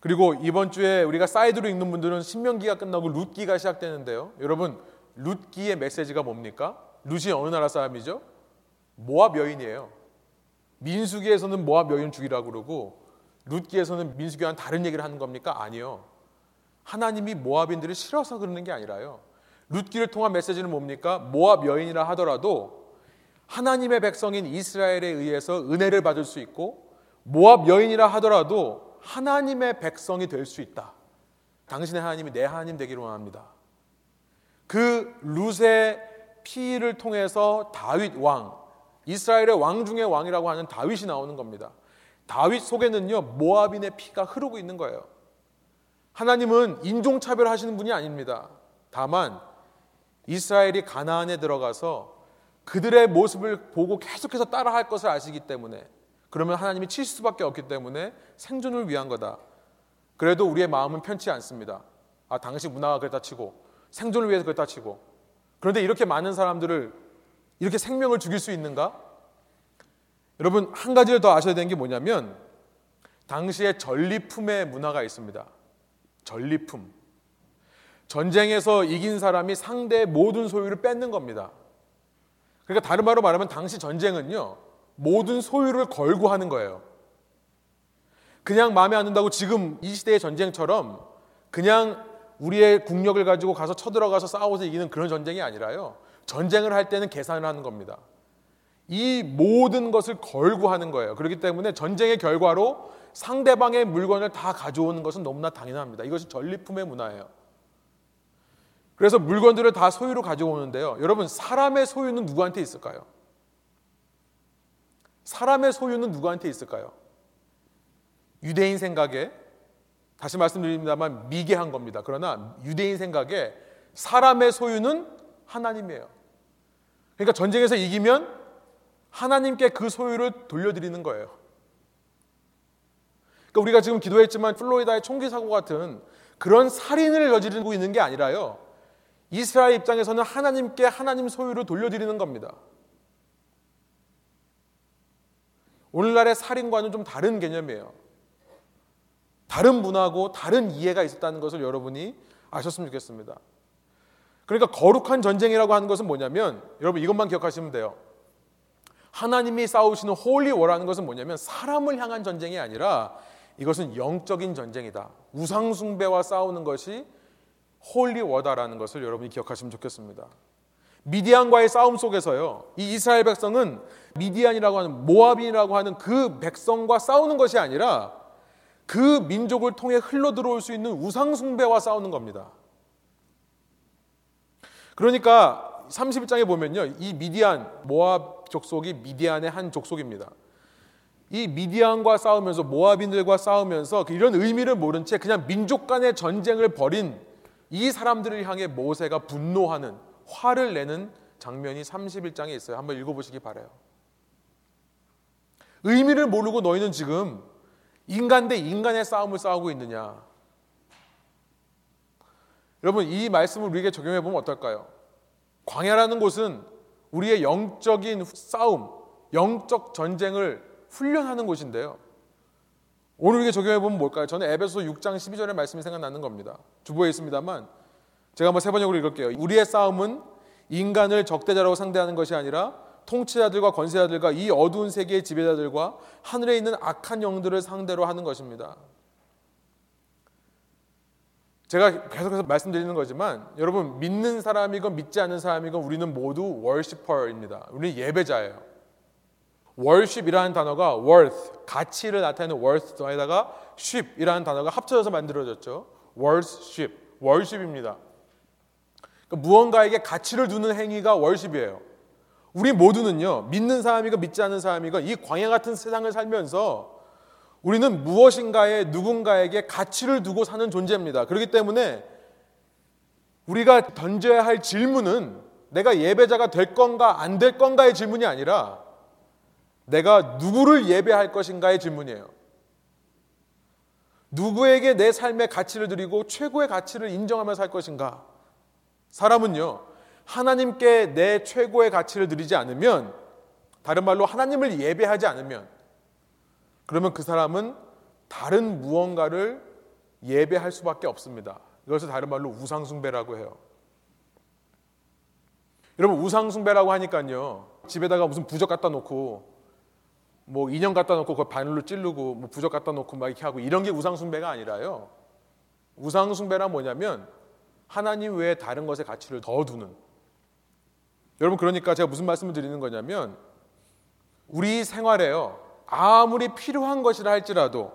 그리고 이번 주에 우리가 사이드로 읽는 분들은 신명기가 끝나고 룻기가 시작되는데요. 여러분 룻기의 메시지가 뭡니까? 룻이 어느 나라 사람이죠? 모압 여인이에요. 민수기에서는 모압 여인 죽이라고 그러고 룻기에서는 민수기와는 다른 얘기를 하는 겁니까? 아니요. 하나님이 모압인들을 싫어서 그러는 게 아니라요. 룻기를 통한 메시지는 뭡니까? 모압 여인이라 하더라도 하나님의 백성인 이스라엘에 의해서 은혜를 받을 수 있고 모압 여인이라 하더라도 하나님의 백성이 될 수 있다. 당신의 하나님이 내 하나님 되기를 원합니다. 그 룻의 피를 통해서 다윗 왕, 이스라엘의 왕 중의 왕이라고 하는 다윗이 나오는 겁니다. 다윗 속에는요, 모압인의 피가 흐르고 있는 거예요. 하나님은 인종 차별 하시는 분이 아닙니다. 다만, 이스라엘이 가나안에 들어가서 그들의 모습을 보고 계속해서 따라할 것을 아시기 때문에 그러면 하나님이 치실 수밖에 없기 때문에 생존을 위한 거다. 그래도 우리의 마음은 편치 않습니다. 아, 당시 문화가 그랬다 치고 생존을 위해서 그랬다 치고 그런데 이렇게 많은 사람들을 이렇게 생명을 죽일 수 있는가? 여러분 한 가지를 더 아셔야 되는 게 뭐냐면 당시에 전리품의 문화가 있습니다. 전리품. 전쟁에서 이긴 사람이 상대의 모든 소유를 뺏는 겁니다. 그러니까 다른 말로 말하면 당시 전쟁은요, 모든 소유를 걸고 하는 거예요. 그냥 마음에 안 든다고 지금 이 시대의 전쟁처럼 그냥 우리의 국력을 가지고 가서 쳐들어가서 싸워서 이기는 그런 전쟁이 아니라요. 전쟁을 할 때는 계산을 하는 겁니다. 이 모든 것을 걸고 하는 거예요. 그렇기 때문에 전쟁의 결과로 상대방의 물건을 다 가져오는 것은 너무나 당연합니다. 이것이 전리품의 문화예요. 그래서 물건들을 다 소유로 가져오는데요. 여러분, 사람의 소유는 누구한테 있을까요? 사람의 소유는 누구한테 있을까요? 유대인 생각에 다시 말씀드립니다만 미개한 겁니다. 그러나 유대인 생각에 사람의 소유는 하나님이에요. 그러니까 전쟁에서 이기면 하나님께 그 소유를 돌려드리는 거예요. 그러니까 우리가 지금 기도했지만 플로리다의 총기 사고 같은 그런 살인을 저지르고 있는 게 아니라요. 이스라엘 입장에서는 하나님께 하나님 소유를 돌려드리는 겁니다. 오늘날의 살인과는 좀 다른 개념이에요. 다른 문화고 다른 이해가 있었다는 것을 여러분이 아셨으면 좋겠습니다. 그러니까 거룩한 전쟁이라고 하는 것은 뭐냐면 여러분 이것만 기억하시면 돼요. 하나님이 싸우시는 holy war라는 것은 뭐냐면 사람을 향한 전쟁이 아니라 이것은 영적인 전쟁이다. 우상 숭배와 싸우는 것이 holy war다라는 것을 여러분이 기억하시면 좋겠습니다. 미디안과의 싸움 속에서요. 이 이스라엘 백성은 미디안이라고 하는 모압인이라고 하는 그 백성과 싸우는 것이 아니라 그 민족을 통해 흘러 들어올 수 있는 우상 숭배와 싸우는 겁니다. 그러니까 31장에 보면요. 이 미디안 모압 족속이 미디안의 한 족속입니다. 이 미디안과 싸우면서 모압인들과 싸우면서 이런 의미를 모른 채 그냥 민족 간의 전쟁을 벌인 이 사람들을 향해 모세가 분노하는 화를 내는 장면이 31장에 있어요. 한번 읽어보시기 바래요. 의미를 모르고 너희는 지금 인간 대 인간의 싸움을 싸우고 있느냐? 여러분 이 말씀을 우리에게 적용해 보면 어떨까요? 광야라는 곳은 우리의 영적인 싸움, 영적 전쟁을 훈련하는 곳인데요. 오늘 우리에게 적용해 보면 뭘까요? 저는 에베소 6장 12절의 말씀이 생각나는 겁니다. 주보에 있습니다만 제가 한번 세 번역으로 읽을게요. 우리의 싸움은 인간을 적대자라고 상대하는 것이 아니라 통치자들과 권세자들과 이 어두운 세계의 지배자들과 하늘에 있는 악한 영들을 상대로 하는 것입니다. 제가 계속해서 말씀드리는 거지만 여러분 믿는 사람이건 믿지 않는 사람이건 우리는 모두 월시퍼입니다. 우리 예배자예요. worship이라는 단어가 worth, 가치를 나타내는 worth에다가 ship이라는 단어가 합쳐져서 만들어졌죠. worship, worship입니다. 그러니까 무언가에게 가치를 두는 행위가 worship이에요. 우리 모두는요, 믿는 사람이건 믿지 않는 사람이건 이 광야 같은 세상을 살면서 우리는 무엇인가에 누군가에게 가치를 두고 사는 존재입니다. 그렇기 때문에 우리가 던져야 할 질문은 내가 예배자가 될 건가 안 될 건가의 질문이 아니라 내가 누구를 예배할 것인가의 질문이에요. 누구에게 내 삶의 가치를 드리고 최고의 가치를 인정하며 살 것인가? 사람은요, 하나님께 내 최고의 가치를 드리지 않으면, 다른 말로 하나님을 예배하지 않으면, 그러면 그 사람은 다른 무언가를 예배할 수밖에 없습니다. 이것을 다른 말로 우상숭배라고 해요. 여러분, 우상숭배라고 하니까요, 집에다가 무슨 부적 갖다 놓고, 뭐 인형 갖다 놓고 그걸 바늘로 찌르고 뭐 부적 갖다 놓고 막 이렇게 하고 이런 게 우상 숭배가 아니라요. 우상 숭배란 뭐냐면 하나님 외에 다른 것에 가치를 더 두는. 여러분 그러니까 제가 무슨 말씀을 드리는 거냐면 우리 생활에요. 아무리 필요한 것이라 할지라도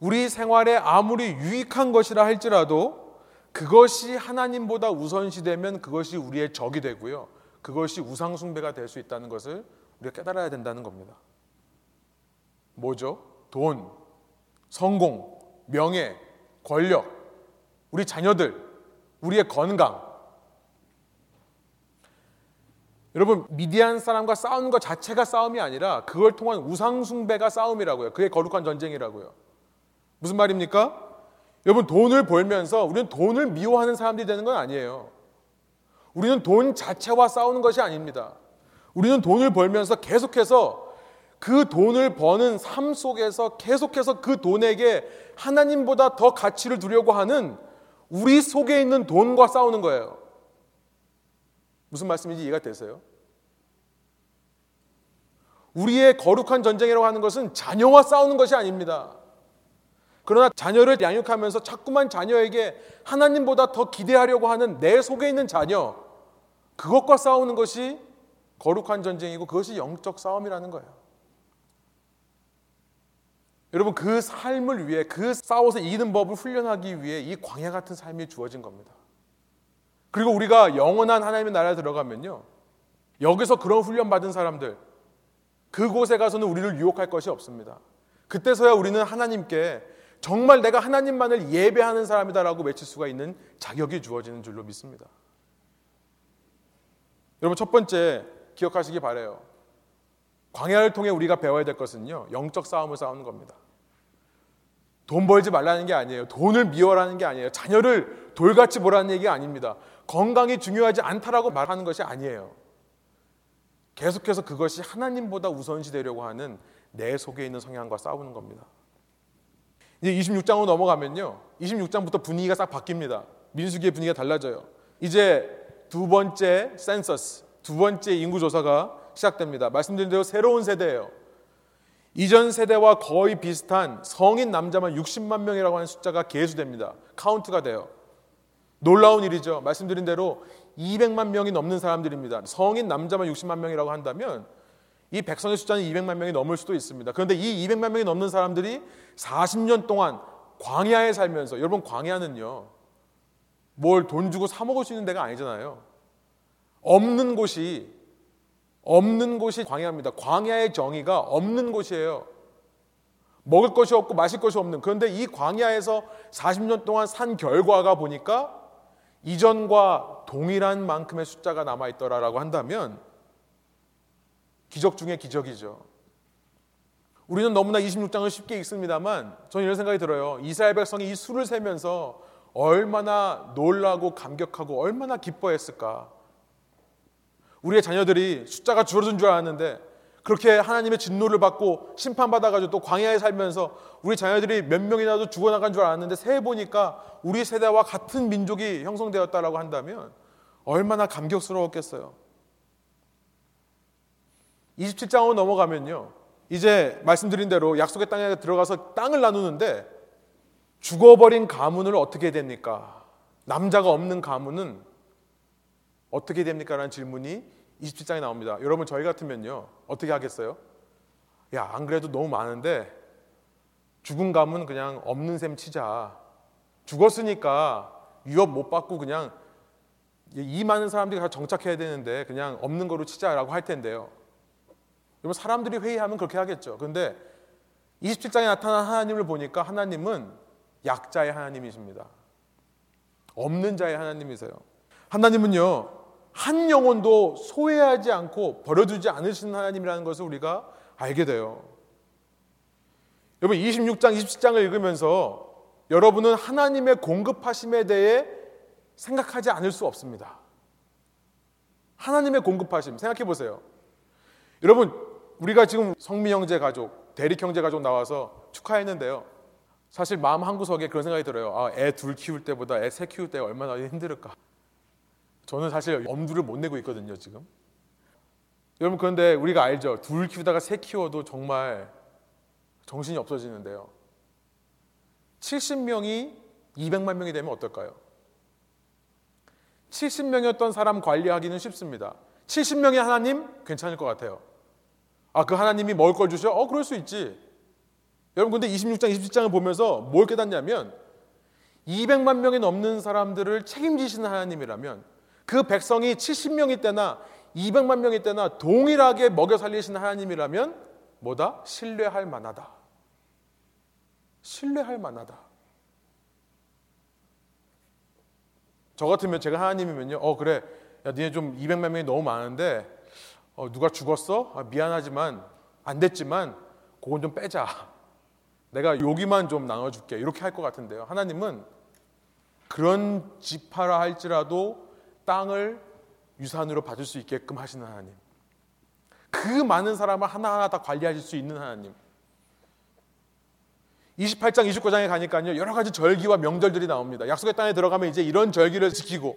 우리 생활에 아무리 유익한 것이라 할지라도 그것이 하나님보다 우선시되면 그것이 우리의 적이 되고요. 그것이 우상숭배가 될 수 있다는 것을 우리가 깨달아야 된다는 겁니다. 뭐죠? 돈, 성공, 명예, 권력, 우리 자녀들, 우리의 건강. 여러분 미디안 사람과 싸우는 것 자체가 싸움이 아니라 그걸 통한 우상 숭배가 싸움이라고요. 그게 거룩한 전쟁이라고요. 무슨 말입니까? 여러분 돈을 벌면서 우리는 돈을 미워하는 사람들이 되는 건 아니에요. 우리는 돈 자체와 싸우는 것이 아닙니다. 우리는 돈을 벌면서 계속해서 그 돈을 버는 삶 속에서 계속해서 그 돈에게 하나님보다 더 가치를 두려고 하는 우리 속에 있는 돈과 싸우는 거예요. 무슨 말씀인지 이해가 되세요? 우리의 거룩한 전쟁이라고 하는 것은 자녀와 싸우는 것이 아닙니다. 그러나 자녀를 양육하면서 자꾸만 자녀에게 하나님보다 더 기대하려고 하는 내 속에 있는 자녀, 그것과 싸우는 것이 거룩한 전쟁이고 그것이 영적 싸움이라는 거예요. 여러분 그 삶을 위해 그 싸워서 이기는 법을 훈련하기 위해 이 광야 같은 삶이 주어진 겁니다. 그리고 우리가 영원한 하나님의 나라에 들어가면요. 여기서 그런 훈련 받은 사람들 그곳에 가서는 우리를 유혹할 것이 없습니다. 그때서야 우리는 하나님께 정말 내가 하나님만을 예배하는 사람이다라고 외칠 수가 있는 자격이 주어지는 줄로 믿습니다. 여러분 첫 번째 기억하시기 바래요. 광야를 통해 우리가 배워야 될 것은요. 영적 싸움을 싸우는 겁니다. 돈 벌지 말라는 게 아니에요. 돈을 미워라는 게 아니에요. 자녀를 돌같이 보라는 얘기가 아닙니다. 건강이 중요하지 않다라고 말하는 것이 아니에요. 계속해서 그것이 하나님보다 우선시 되려고 하는 내 속에 있는 성향과 싸우는 겁니다. 이제 26장으로 넘어가면요. 26장부터 분위기가 싹 바뀝니다. 민수기의 분위기가 달라져요. 이제 두 번째 센서스, 두 번째 인구 조사가 시작됩니다. 말씀드린 대로 새로운 세대예요. 이전 세대와 거의 비슷한 성인 남자만 60만 명이라고 하는 숫자가 계수됩니다. 카운트가 돼요. 놀라운 일이죠. 말씀드린 대로 200만 명이 넘는 사람들입니다. 성인 남자만 60만 명이라고 한다면 이 백성의 숫자는 200만 명이 넘을 수도 있습니다. 그런데 이 200만 명이 넘는 사람들이 40년 동안 광야에 살면서 여러분 광야는요. 뭘 돈 주고 사 먹을 수 있는 데가 아니잖아요. 없는 곳이 없는 곳이 광야입니다. 광야의 정의가 없는 곳이에요. 먹을 것이 없고 마실 것이 없는. 그런데 이 광야에서 40년 동안 산 결과가 보니까 이전과 동일한 만큼의 숫자가 남아 있더라라고 한다면 기적 중의 기적이죠. 우리는 너무나 26장을 쉽게 읽습니다만 저는 이런 생각이 들어요. 이스라엘 백성이 이 수를 세면서 얼마나 놀라고 감격하고 얼마나 기뻐했을까. 우리의 자녀들이 숫자가 줄어든 줄 알았는데 그렇게 하나님의 진노를 받고 심판받아가지고 또 광야에 살면서 우리 자녀들이 몇 명이나도 죽어나간 줄 알았는데 새 보니까 우리 세대와 같은 민족이 형성되었다라고 한다면 얼마나 감격스러웠겠어요. 27장으로 넘어가면요. 이제 말씀드린 대로 약속의 땅에 들어가서 땅을 나누는데 죽어버린 가문을 어떻게 됩니까? 남자가 없는 가문은 어떻게 됩니까? 라는 질문이 27장에 나옵니다. 여러분 저희 같으면요. 어떻게 하겠어요? 야, 안 그래도 너무 많은데 죽은 감은 그냥 없는 셈 치자. 죽었으니까 유업 못 받고 그냥 이 많은 사람들이 다 정착해야 되는데 그냥 없는 거로 치자라고 할 텐데요. 여러분 사람들이 회의하면 그렇게 하겠죠. 그런데 27장에 나타난 하나님을 보니까 하나님은 약자의 하나님이십니다. 없는 자의 하나님이세요. 하나님은요. 한 영혼도 소외하지 않고 버려두지 않으시는 하나님이라는 것을 우리가 알게 돼요. 여러분 26장, 27장을 읽으면서 여러분은 하나님의 공급하심에 대해 생각하지 않을 수 없습니다. 하나님의 공급하심 생각해 보세요. 여러분 우리가 지금 성미 형제 가족, 대릭 형제 가족 나와서 축하했는데요. 사실 마음 한 구석에 그런 생각이 들어요. 아, 애 둘 키울 때보다 애세 키울 때가 얼마나 힘들을까. 저는 사실 엄두를 못 내고 있거든요, 지금. 여러분 그런데 우리가 알죠. 둘 키우다가 세 키워도 정말 정신이 없어지는데요. 70명이 200만 명이 되면 어떨까요? 70명이었던 사람 관리하기는 쉽습니다. 70명의 하나님 괜찮을 것 같아요. 아, 그 하나님이 먹을 걸 주셔? 어, 그럴 수 있지. 여러분 근데 26장, 27장을 보면서 뭘 깨닫냐면 200만 명이 넘는 사람들을 책임지시는 하나님이라면 그 백성이 70명이 때나 200만 명이 때나 동일하게 먹여 살리시는 하나님이라면 뭐다? 신뢰할 만하다. 신뢰할 만하다. 저 같으면 제가 하나님이면요. 어 그래. 야, 니네 좀 200만 명이 너무 많은데 어, 누가 죽었어? 아, 미안하지만 안 됐지만 그건 좀 빼자. 내가 여기만 좀 나눠줄게. 이렇게 할 것 같은데요. 하나님은 그런 지파라 할지라도 땅을 유산으로 받을 수 있게끔 하시는 하나님. 그 많은 사람을 하나하나 다 관리하실 수 있는 하나님. 28장, 29장에 가니까요, 여러 가지 절기와 명절들이 나옵니다. 약속의 땅에 들어가면 이제 이런 절기를 지키고,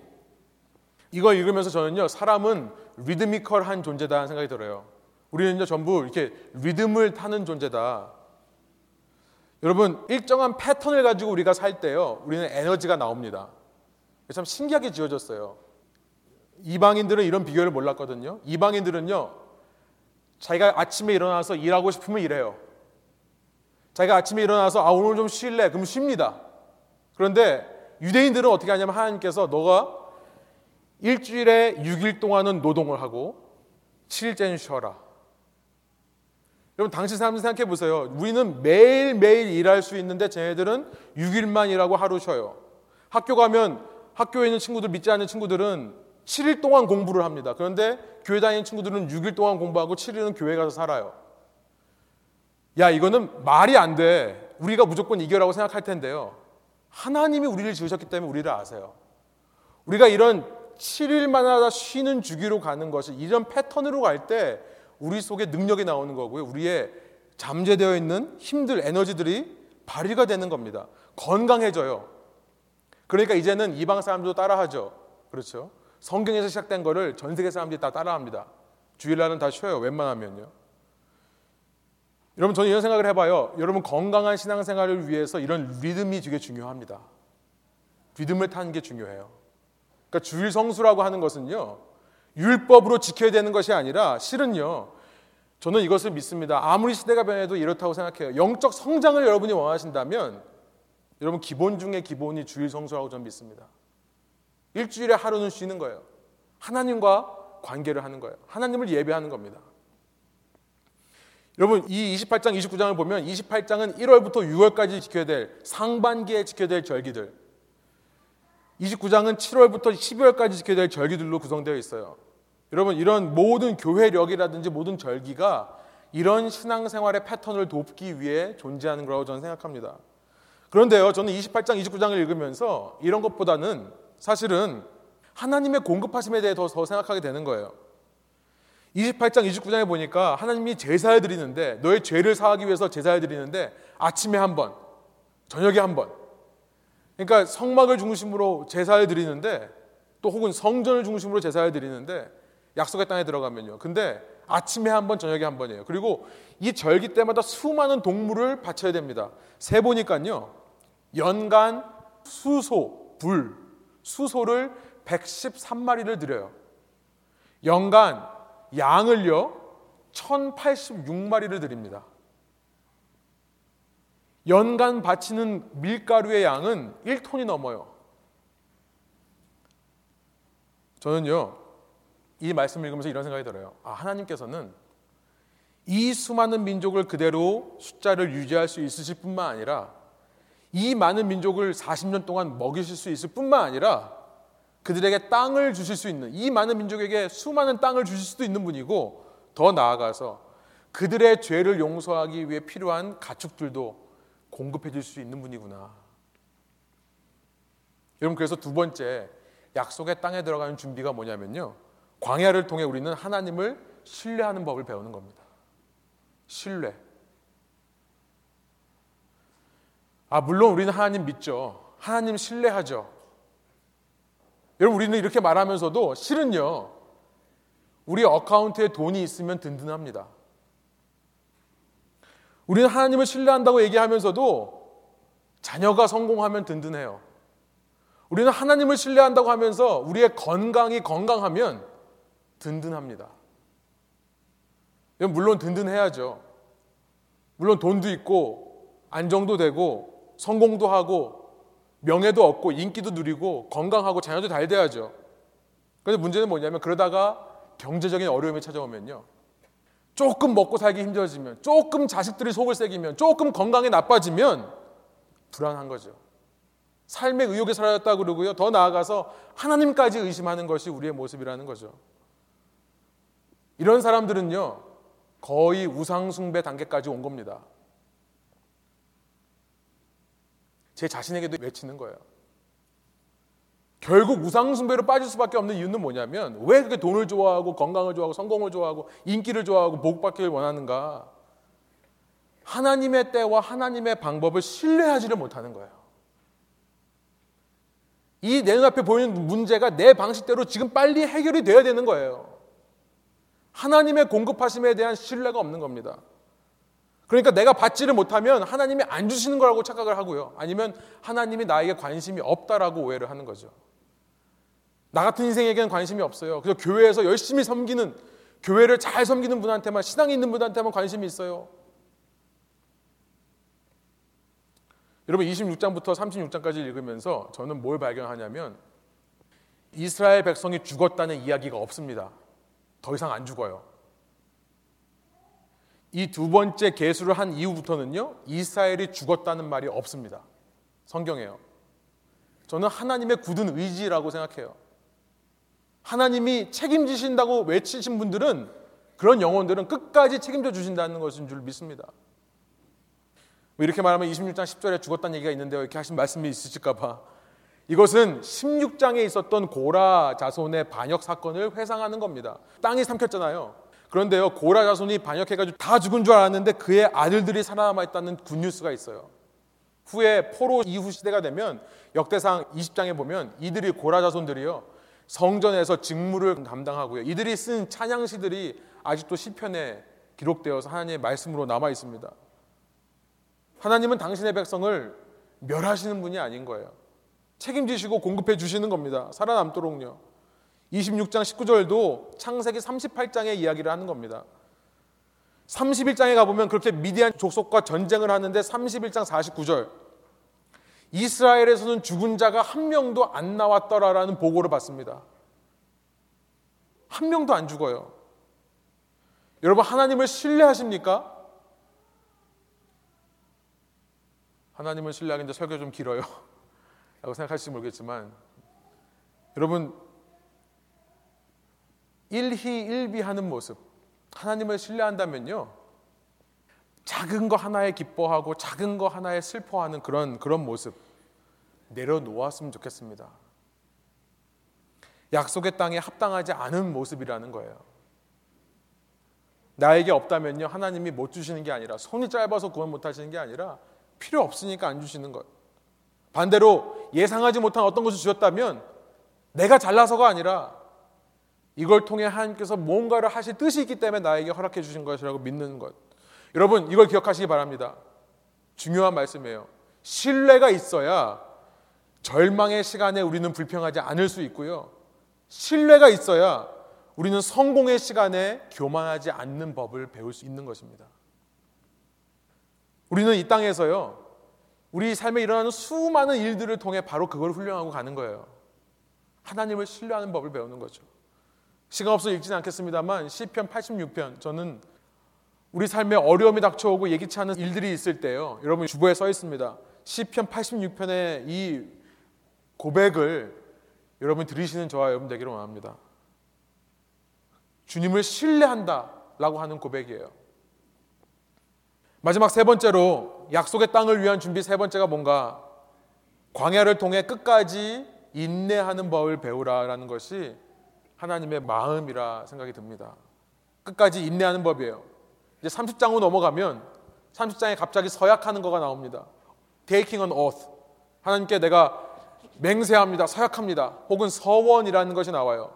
이걸 읽으면서 저는요, 사람은 리드미컬한 존재다는 생각이 들어요. 우리는요, 전부 이렇게 리듬을 타는 존재다. 여러분, 일정한 패턴을 가지고 우리가 살 때요, 우리는 에너지가 나옵니다. 참 신기하게 지어졌어요. 이방인들은 이런 비결을 몰랐거든요. 이방인들은요, 자기가 아침에 일어나서 일하고 싶으면 일해요. 자기가 아침에 일어나서 아 오늘 좀 쉴래 그럼 쉽니다. 그런데 유대인들은 어떻게 하냐면 하나님께서 너가 일주일에 6일 동안은 노동을 하고 7일째는 쉬어라. 여러분 당시 사람들 생각해 보세요. 우리는 매일매일 일할 수 있는데 쟤네들은 6일만 일하고 하루 쉬어요. 학교 가면 학교에 있는 친구들 믿지 않는 친구들은 7일 동안 공부를 합니다. 그런데 교회 다니는 친구들은 6일 동안 공부하고 7일은 교회 가서 살아요. 야, 이거는 말이 안 돼. 우리가 무조건 이겨라고 생각할 텐데요. 하나님이 우리를 지으셨기 때문에 우리를 아세요. 우리가 이런 7일마다 쉬는 주기로 가는 것이 이런 패턴으로 갈 때 우리 속에 능력이 나오는 거고요. 우리의 잠재되어 있는 힘들, 에너지들이 발휘가 되는 겁니다. 건강해져요. 그러니까 이제는 이방 사람들도 따라하죠. 그렇죠. 성경에서 시작된 거를 전 세계 사람들이 다 따라합니다. 주일날은 다 쉬어요. 웬만하면요. 여러분 저는 이런 생각을 해봐요. 여러분 건강한 신앙생활을 위해서 이런 리듬이 되게 중요합니다. 리듬을 타는 게 중요해요. 그러니까 주일 성수라고 하는 것은요. 율법으로 지켜야 되는 것이 아니라 실은요. 저는 이것을 믿습니다. 아무리 시대가 변해도 이렇다고 생각해요. 영적 성장을 여러분이 원하신다면 여러분 기본 중에 기본이 주일 성수라고 저는 믿습니다. 일주일에 하루는 쉬는 거예요. 하나님과 관계를 하는 거예요. 하나님을 예배하는 겁니다. 여러분 이 28장 29장을 보면 28장은 1월부터 6월까지 지켜야 될 상반기에 지켜야 될 절기들 29장은 7월부터 12월까지 지켜야 될 절기들로 구성되어 있어요. 여러분 이런 모든 교회력이라든지 모든 절기가 이런 신앙생활의 패턴을 돕기 위해 존재하는 거라고 저는 생각합니다. 그런데요, 저는 28장, 29장을 읽으면서 이런 것보다는 사실은 하나님의 공급하심에 대해 더, 더 생각하게 되는 거예요. 28장, 29장에 보니까 하나님이 제사를 드리는데 너의 죄를 사하기 위해서 제사를 드리는데 아침에 한 번, 저녁에 한 번. 그러니까 성막을 중심으로 제사를 드리는데 또 혹은 성전을 중심으로 제사를 드리는데 약속의 땅에 들어가면요. 근데 아침에 한 번, 저녁에 한 번이에요. 그리고 이 절기 때마다 수많은 동물을 바쳐야 됩니다. 세 보니까요. 연간 수소, 불, 수소를 113마리를 드려요. 연간 양을요, 1086마리를 드립니다. 연간 바치는 밀가루의 양은 1톤이 넘어요. 저는요, 이 말씀을 읽으면서 이런 생각이 들어요. 아, 하나님께서는 이 수많은 민족을 그대로 숫자를 유지할 수 있으실 뿐만 아니라 이 많은 민족을 40년 동안 먹이실 수 있을 뿐만 아니라 그들에게 땅을 주실 수 있는 이 많은 민족에게 수많은 땅을 주실 수도 있는 분이고 더 나아가서 그들의 죄를 용서하기 위해 필요한 가축들도 공급해 줄 수 있는 분이구나. 여러분 그래서 두 번째 약속의 땅에 들어가는 준비가 뭐냐면요. 광야를 통해 우리는 하나님을 신뢰하는 법을 배우는 겁니다. 신뢰. 아, 물론 우리는 하나님 믿죠. 하나님 신뢰하죠. 여러분, 우리는 이렇게 말하면서도 실은요, 우리 어카운트에 돈이 있으면 든든합니다. 우리는 하나님을 신뢰한다고 얘기하면서도 자녀가 성공하면 든든해요. 우리는 하나님을 신뢰한다고 하면서 우리의 건강이 건강하면 든든합니다. 물론 든든해야죠. 물론 돈도 있고 안정도 되고 성공도 하고 명예도 얻고 인기도 누리고 건강하고 자녀도 잘 돼야죠. 그런데 문제는 뭐냐면 그러다가 경제적인 어려움이 찾아오면요. 조금 먹고 살기 힘들어지면 조금 자식들이 속을 새기면 조금 건강이 나빠지면 불안한 거죠. 삶의 의욕에 사라졌다 그러고요. 더 나아가서 하나님까지 의심하는 것이 우리의 모습이라는 거죠. 이런 사람들은요, 거의 우상숭배 단계까지 온 겁니다. 제 자신에게도 외치는 거예요. 결국 우상숭배로 빠질 수밖에 없는 이유는 뭐냐면 왜 그렇게 돈을 좋아하고 건강을 좋아하고 성공을 좋아하고 인기를 좋아하고 복받기를 원하는가? 하나님의 때와 하나님의 방법을 신뢰하지를 못하는 거예요. 이 내 눈앞에 보이는 문제가 내 방식대로 지금 빨리 해결이 돼야 되는 거예요. 하나님의 공급하심에 대한 신뢰가 없는 겁니다. 그러니까 내가 받지를 못하면 하나님이 안 주시는 거라고 착각을 하고요. 아니면 하나님이 나에게 관심이 없다라고 오해를 하는 거죠. 나 같은 인생에게는 관심이 없어요. 그래서 교회에서 열심히 섬기는 교회를 잘 섬기는 분한테만 신앙이 있는 분한테만 관심이 있어요. 여러분 26장부터 36장까지 읽으면서 저는 뭘 발견하냐면 이스라엘 백성이 죽었다는 이야기가 없습니다. 더 이상 안 죽어요. 이 두 번째 계수를 한 이후부터는요, 이스라엘이 죽었다는 말이 없습니다. 성경에요. 저는 하나님의 굳은 의지라고 생각해요. 하나님이 책임지신다고 외치신 분들은 그런 영혼들은 끝까지 책임져 주신다는 것인 줄 믿습니다. 뭐 이렇게 말하면 26장 10절에 죽었다는 얘기가 있는데요. 이렇게 하신 말씀이 있으실까봐. 이것은 16장에 있었던 고라 자손의 반역 사건을 회상하는 겁니다. 땅이 삼켰잖아요. 그런데요, 고라 자손이 반역해가지고 다 죽은 줄 알았는데 그의 아들들이 살아남아 있다는 굿뉴스가 있어요. 후에 포로 이후 시대가 되면 역대상 20장에 보면 이들이 고라 자손들이요 성전에서 직무를 감당하고요. 이들이 쓴 찬양시들이 아직도 시편에 기록되어서 하나님의 말씀으로 남아 있습니다. 하나님은 당신의 백성을 멸하시는 분이 아닌 거예요. 책임지시고 공급해 주시는 겁니다. 살아남도록요. 26장 19절도 창세기 38장의 이야기를 하는 겁니다. 31장에 가보면 그렇게 미디안 족속과 전쟁을 하는데 31장 49절 이스라엘에서는 죽은 자가 한 명도 안 나왔더라라는 보고를 받습니다. 한 명도 안 죽어요. 여러분 하나님을 신뢰하십니까? 하나님을 신뢰하는데 설교 좀 길어요. 라고 생각하실지 모르겠지만 여러분 일희일비하는 모습 하나님을 신뢰한다면요 작은 거 하나에 기뻐하고 작은 거 하나에 슬퍼하는 그런 그런 모습 내려놓았으면 좋겠습니다. 약속의 땅에 합당하지 않은 모습이라는 거예요. 나에게 없다면요 하나님이 못 주시는 게 아니라 손이 짧아서 구원 못 하시는 게 아니라 필요 없으니까 안 주시는 것. 반대로 예상하지 못한 어떤 것을 주셨다면 내가 잘나서가 아니라 이걸 통해 하나님께서 뭔가를 하실 뜻이 있기 때문에 나에게 허락해 주신 것이라고 믿는 것. 여러분, 이걸 기억하시기 바랍니다. 중요한 말씀이에요. 신뢰가 있어야 절망의 시간에 우리는 불평하지 않을 수 있고요. 신뢰가 있어야 우리는 성공의 시간에 교만하지 않는 법을 배울 수 있는 것입니다. 우리는 이 땅에서요, 우리 삶에 일어나는 수많은 일들을 통해 바로 그걸 훈련하고 가는 거예요. 하나님을 신뢰하는 법을 배우는 거죠. 시간 없어 읽지는 않겠습니다만 시편 86편 저는 우리 삶에 어려움이 닥쳐오고 예기치 않은 일들이 있을 때요. 여러분 주보에 써 있습니다. 시편 86편의 이 고백을 여러분 들으시는 저와 여러분 되기를 원합니다. 주님을 신뢰한다라고 하는 고백이에요. 마지막 세 번째로 약속의 땅을 위한 준비 세 번째가 뭔가 광야를 통해 끝까지 인내하는 법을 배우라라는 것이 하나님의 마음이라 생각이 듭니다. 끝까지 인내하는 법이에요. 이제 30장으로 넘어가면 30장에 갑자기 서약하는 거가 나옵니다. Taking an oath. 하나님께 내가 맹세합니다. 서약합니다. 혹은 서원이라는 것이 나와요.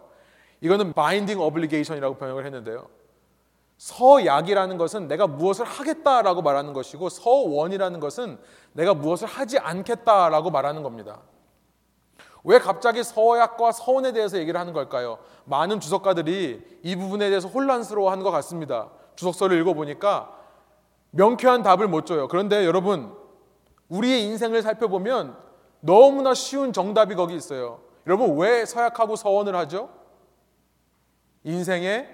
이거는 binding obligation이라고 번역을 했는데요. 서약이라는 것은 내가 무엇을 하겠다라고 말하는 것이고 서원이라는 것은 내가 무엇을 하지 않겠다라고 말하는 겁니다. 왜 갑자기 서약과 서원에 대해서 얘기를 하는 걸까요? 많은 주석가들이 이 부분에 대해서 혼란스러워하는 것 같습니다. 주석서를 읽어보니까 명쾌한 답을 못 줘요. 그런데 여러분, 우리의 인생을 살펴보면 너무나 쉬운 정답이 거기 있어요. 여러분, 왜 서약하고 서원을 하죠? 인생에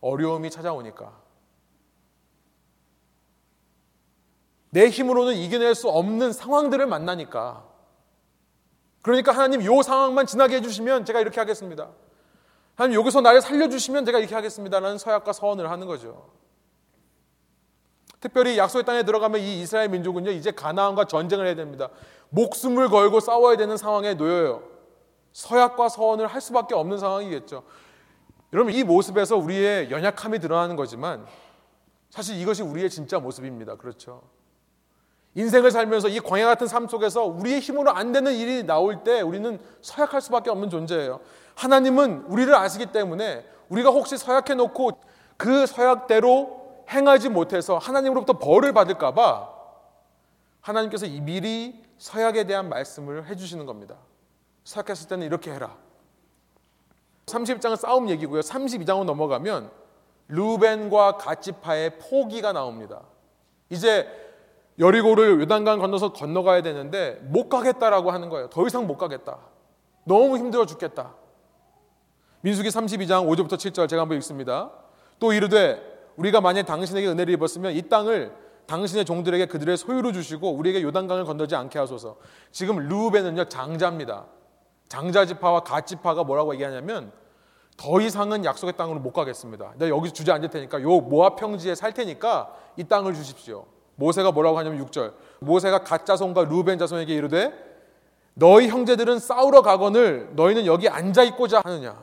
어려움이 찾아오니까. 내 힘으로는 이겨낼 수 없는 상황들을 만나니까. 그러니까 하나님 요 상황만 지나게 해주시면 제가 이렇게 하겠습니다. 하나님 여기서 나를 살려주시면 제가 이렇게 하겠습니다라는 서약과 서원을 하는 거죠. 특별히 약속의 땅에 들어가면 이 이스라엘 민족은요 이제 가나안과 전쟁을 해야 됩니다. 목숨을 걸고 싸워야 되는 상황에 놓여요. 서약과 서원을 할 수밖에 없는 상황이겠죠. 여러분 이 모습에서 우리의 연약함이 드러나는 거지만 사실 이것이 우리의 진짜 모습입니다. 그렇죠. 인생을 살면서 이 광야 같은 삶 속에서 우리의 힘으로 안 되는 일이 나올 때 우리는 서약할 수밖에 없는 존재예요. 하나님은 우리를 아시기 때문에 우리가 혹시 서약해 놓고 그 서약대로 행하지 못해서 하나님으로부터 벌을 받을까봐 하나님께서 미리 서약에 대한 말씀을 해주시는 겁니다. 서약했을 때는 이렇게 해라. 30장은 싸움 얘기고요. 32장으로 넘어가면 루벤과 가치파의 포기가 나옵니다. 이제 여리고를 요단강 건너서 건너가야 되는데 못 가겠다라고 하는 거예요. 더 이상 못 가겠다. 너무 힘들어 죽겠다. 민수기 32장 5절부터 7절 제가 한번 읽습니다. 또 이르되 우리가 만약 당신에게 은혜를 입었으면 이 땅을 당신의 종들에게 그들의 소유로 주시고 우리에게 요단강을 건너지 않게 하소서. 지금 루벤은요 장자입니다. 장자 지파와 가 지파가 뭐라고 얘기하냐면 더 이상은 약속의 땅으로 못 가겠습니다. 내가 여기서 주저앉을 테니까 요 모압 평지에 살 테니까 이 땅을 주십시오. 모세가 뭐라고 하냐면 6절. 모세가 갓 자손과 루벤 자손에게 이르되 너희 형제들은 싸우러 가거늘 너희는 여기 앉아 있고자 하느냐.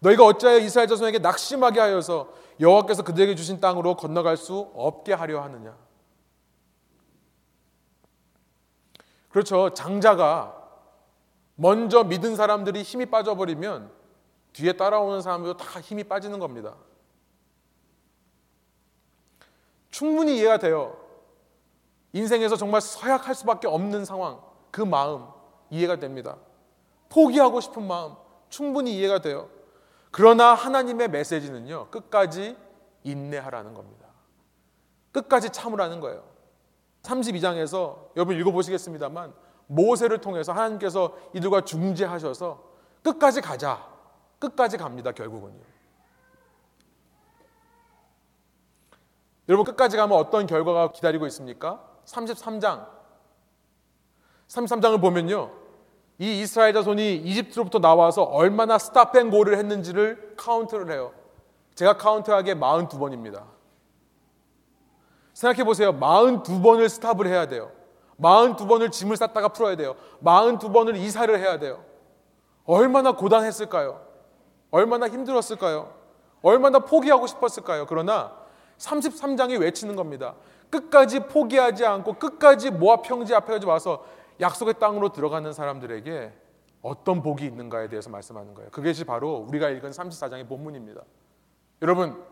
너희가 어찌하여 이스라엘 자손에게 낙심하게 하여서 여호와께서 그들에게 주신 땅으로 건너갈 수 없게 하려 하느냐. 그렇죠. 장자가 먼저 믿은 사람들이 힘이 빠져버리면 뒤에 따라오는 사람들도 다 힘이 빠지는 겁니다. 충분히 이해가 돼요. 인생에서 정말 서약할 수밖에 없는 상황, 그 마음 이해가 됩니다. 포기하고 싶은 마음 충분히 이해가 돼요. 그러나 하나님의 메시지는요, 끝까지 인내하라는 겁니다. 끝까지 참으라는 거예요. 32장에서 여러분 읽어보시겠습니다만, 모세를 통해서 하나님께서 이들과 중재하셔서 끝까지 가자. 끝까지 갑니다, 결국은요. 여러분, 끝까지 가면 어떤 결과가 기다리고 있습니까? 33장. 33장을 보면요. 이 이스라엘 자손이 이집트로부터 나와서 얼마나 stop and go를 했는지를 카운트를 해요. 제가 카운트하기에 42번입니다. 생각해 보세요. 42번을 stop을 해야 돼요. 42번을 짐을 쌌다가 풀어야 돼요. 42번을 이사를 해야 돼요. 얼마나 고단했을까요? 얼마나 힘들었을까요? 얼마나 포기하고 싶었을까요? 그러나 33장이 외치는 겁니다. 끝까지 포기하지 않고 끝까지 모압 평지 앞에 와서 약속의 땅으로 들어가는 사람들에게 어떤 복이 있는가에 대해서 말씀하는 거예요. 그것이 바로 우리가 읽은 34장의 본문입니다. 여러분,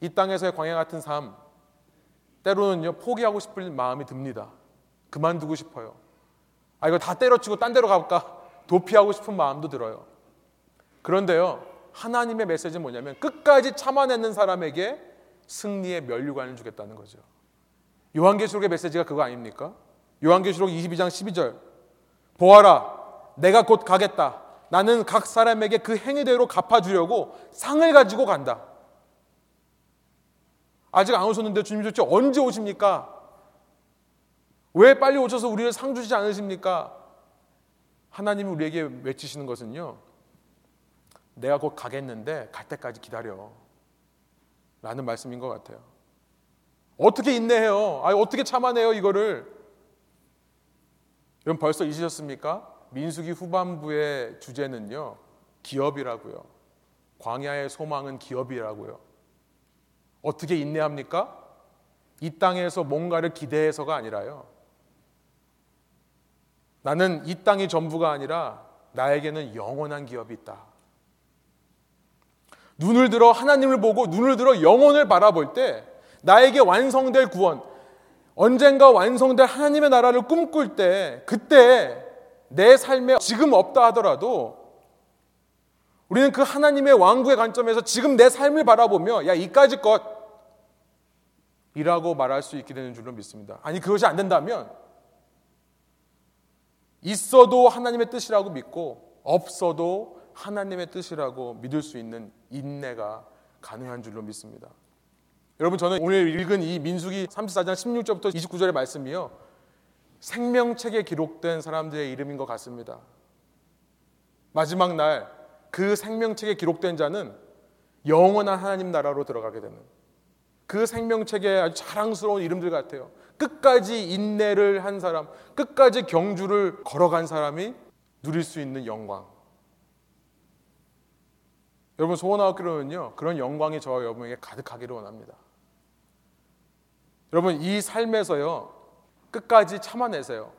이 땅에서의 광야 같은 삶, 때로는요, 포기하고 싶은 마음이 듭니다. 그만두고 싶어요. 아, 이거 다 때려치고 딴 데로 가볼까? 도피하고 싶은 마음도 들어요. 그런데요, 하나님의 메시지는 뭐냐면 끝까지 참아내는 사람에게 승리의 면류관을 주겠다는 거죠. 요한계시록의 메시지가 그거 아닙니까? 요한계시록 22장 12절. 보아라, 내가 곧 가겠다. 나는 각 사람에게 그 행위대로 갚아주려고 상을 가지고 간다. 아직 안 오셨는데 주님 도대체 언제 오십니까? 왜 빨리 오셔서 우리를 상 주시지 않으십니까? 하나님이 우리에게 외치시는 것은요. 내가 곧 가겠는데 갈 때까지 기다려. 라는 말씀인 것 같아요. 어떻게 인내해요? 아, 어떻게 참아내요, 이거를? 여러분 벌써 잊으셨습니까? 민수기 후반부의 주제는요. 기업이라고요. 광야의 소망은 기업이라고요. 어떻게 인내합니까? 이 땅에서 뭔가를 기대해서가 아니라요. 나는 이 땅이 전부가 아니라 나에게는 영원한 기업이 있다. 눈을 들어 하나님을 보고 눈을 들어 영혼을 바라볼 때 나에게 완성될 구원, 언젠가 완성될 하나님의 나라를 꿈꿀 때 그때 내 삶에 지금 없다 하더라도 우리는 그 하나님의 왕국의 관점에서 지금 내 삶을 바라보며 야 이까지 것 이라고 말할 수 있게 되는 줄로 믿습니다. 아니 그것이 안 된다면 있어도 하나님의 뜻이라고 믿고 없어도 하나님의 뜻이라고 믿을 수 있는 인내가 가능한 줄로 믿습니다. 여러분 저는 오늘 읽은 이 민수기 34장 16절부터 29절의 말씀이요. 생명책에 기록된 사람들의 이름인 것 같습니다. 마지막 날 그 생명책에 기록된 자는 영원한 하나님 나라로 들어가게 되는 그 생명책에 아주 자랑스러운 이름들 같아요. 끝까지 인내를 한 사람, 끝까지 경주를 걸어간 사람이 누릴 수 있는 영광. 여러분 소원하옵기로는요 그런 영광이 저와 여러분에게 가득하기를 원합니다. 여러분 이 삶에서요 끝까지 참아내세요.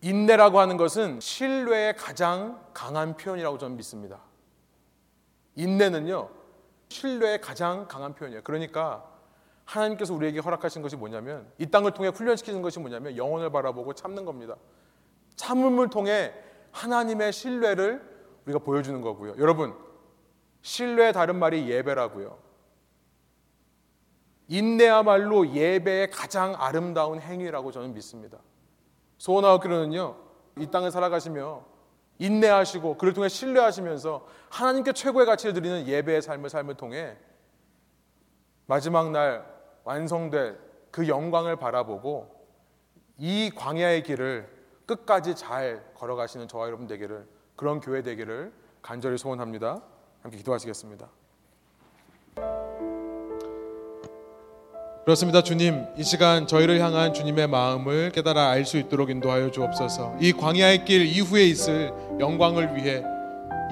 인내라고 하는 것은 신뢰의 가장 강한 표현이라고 저는 믿습니다. 인내는요 신뢰의 가장 강한 표현이에요. 그러니까 하나님께서 우리에게 허락하신 것이 뭐냐면 이 땅을 통해 훈련시키는 것이 뭐냐면 영혼을 바라보고 참는 겁니다. 참음을 통해 하나님의 신뢰를 우리가 보여주는 거고요. 여러분 신뢰의 다른 말이 예배라고요. 인내야말로 예배의 가장 아름다운 행위라고 저는 믿습니다. 소원하옵기로는요, 이 땅을 살아가시며 인내하시고 그를 통해 신뢰하시면서 하나님께 최고의 가치를 드리는 예배의 삶을 삶을 통해 마지막 날 완성될 그 영광을 바라보고 이 광야의 길을 끝까지 잘 걸어가시는 저와 여러분 되기를 그런 교회 되기를 간절히 소원합니다. 함께 기도하시겠습니다. 그렇습니다. 주님, 이 시간 저희를 향한 주님의 마음을 깨달아 알 수 있도록 인도하여 주옵소서. 이 광야의 길 이후에 있을 영광을 위해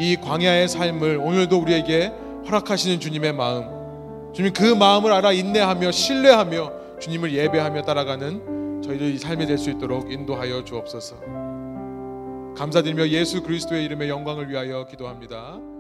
이 광야의 삶을 오늘도 우리에게 허락하시는 주님의 마음. 주님 그 마음을 알아 인내하며 신뢰하며 주님을 예배하며 따라가는 저희들이 삶이 될 수 있도록 인도하여 주옵소서. 감사드리며 예수 그리스도의 이름의 영광을 위하여 기도합니다.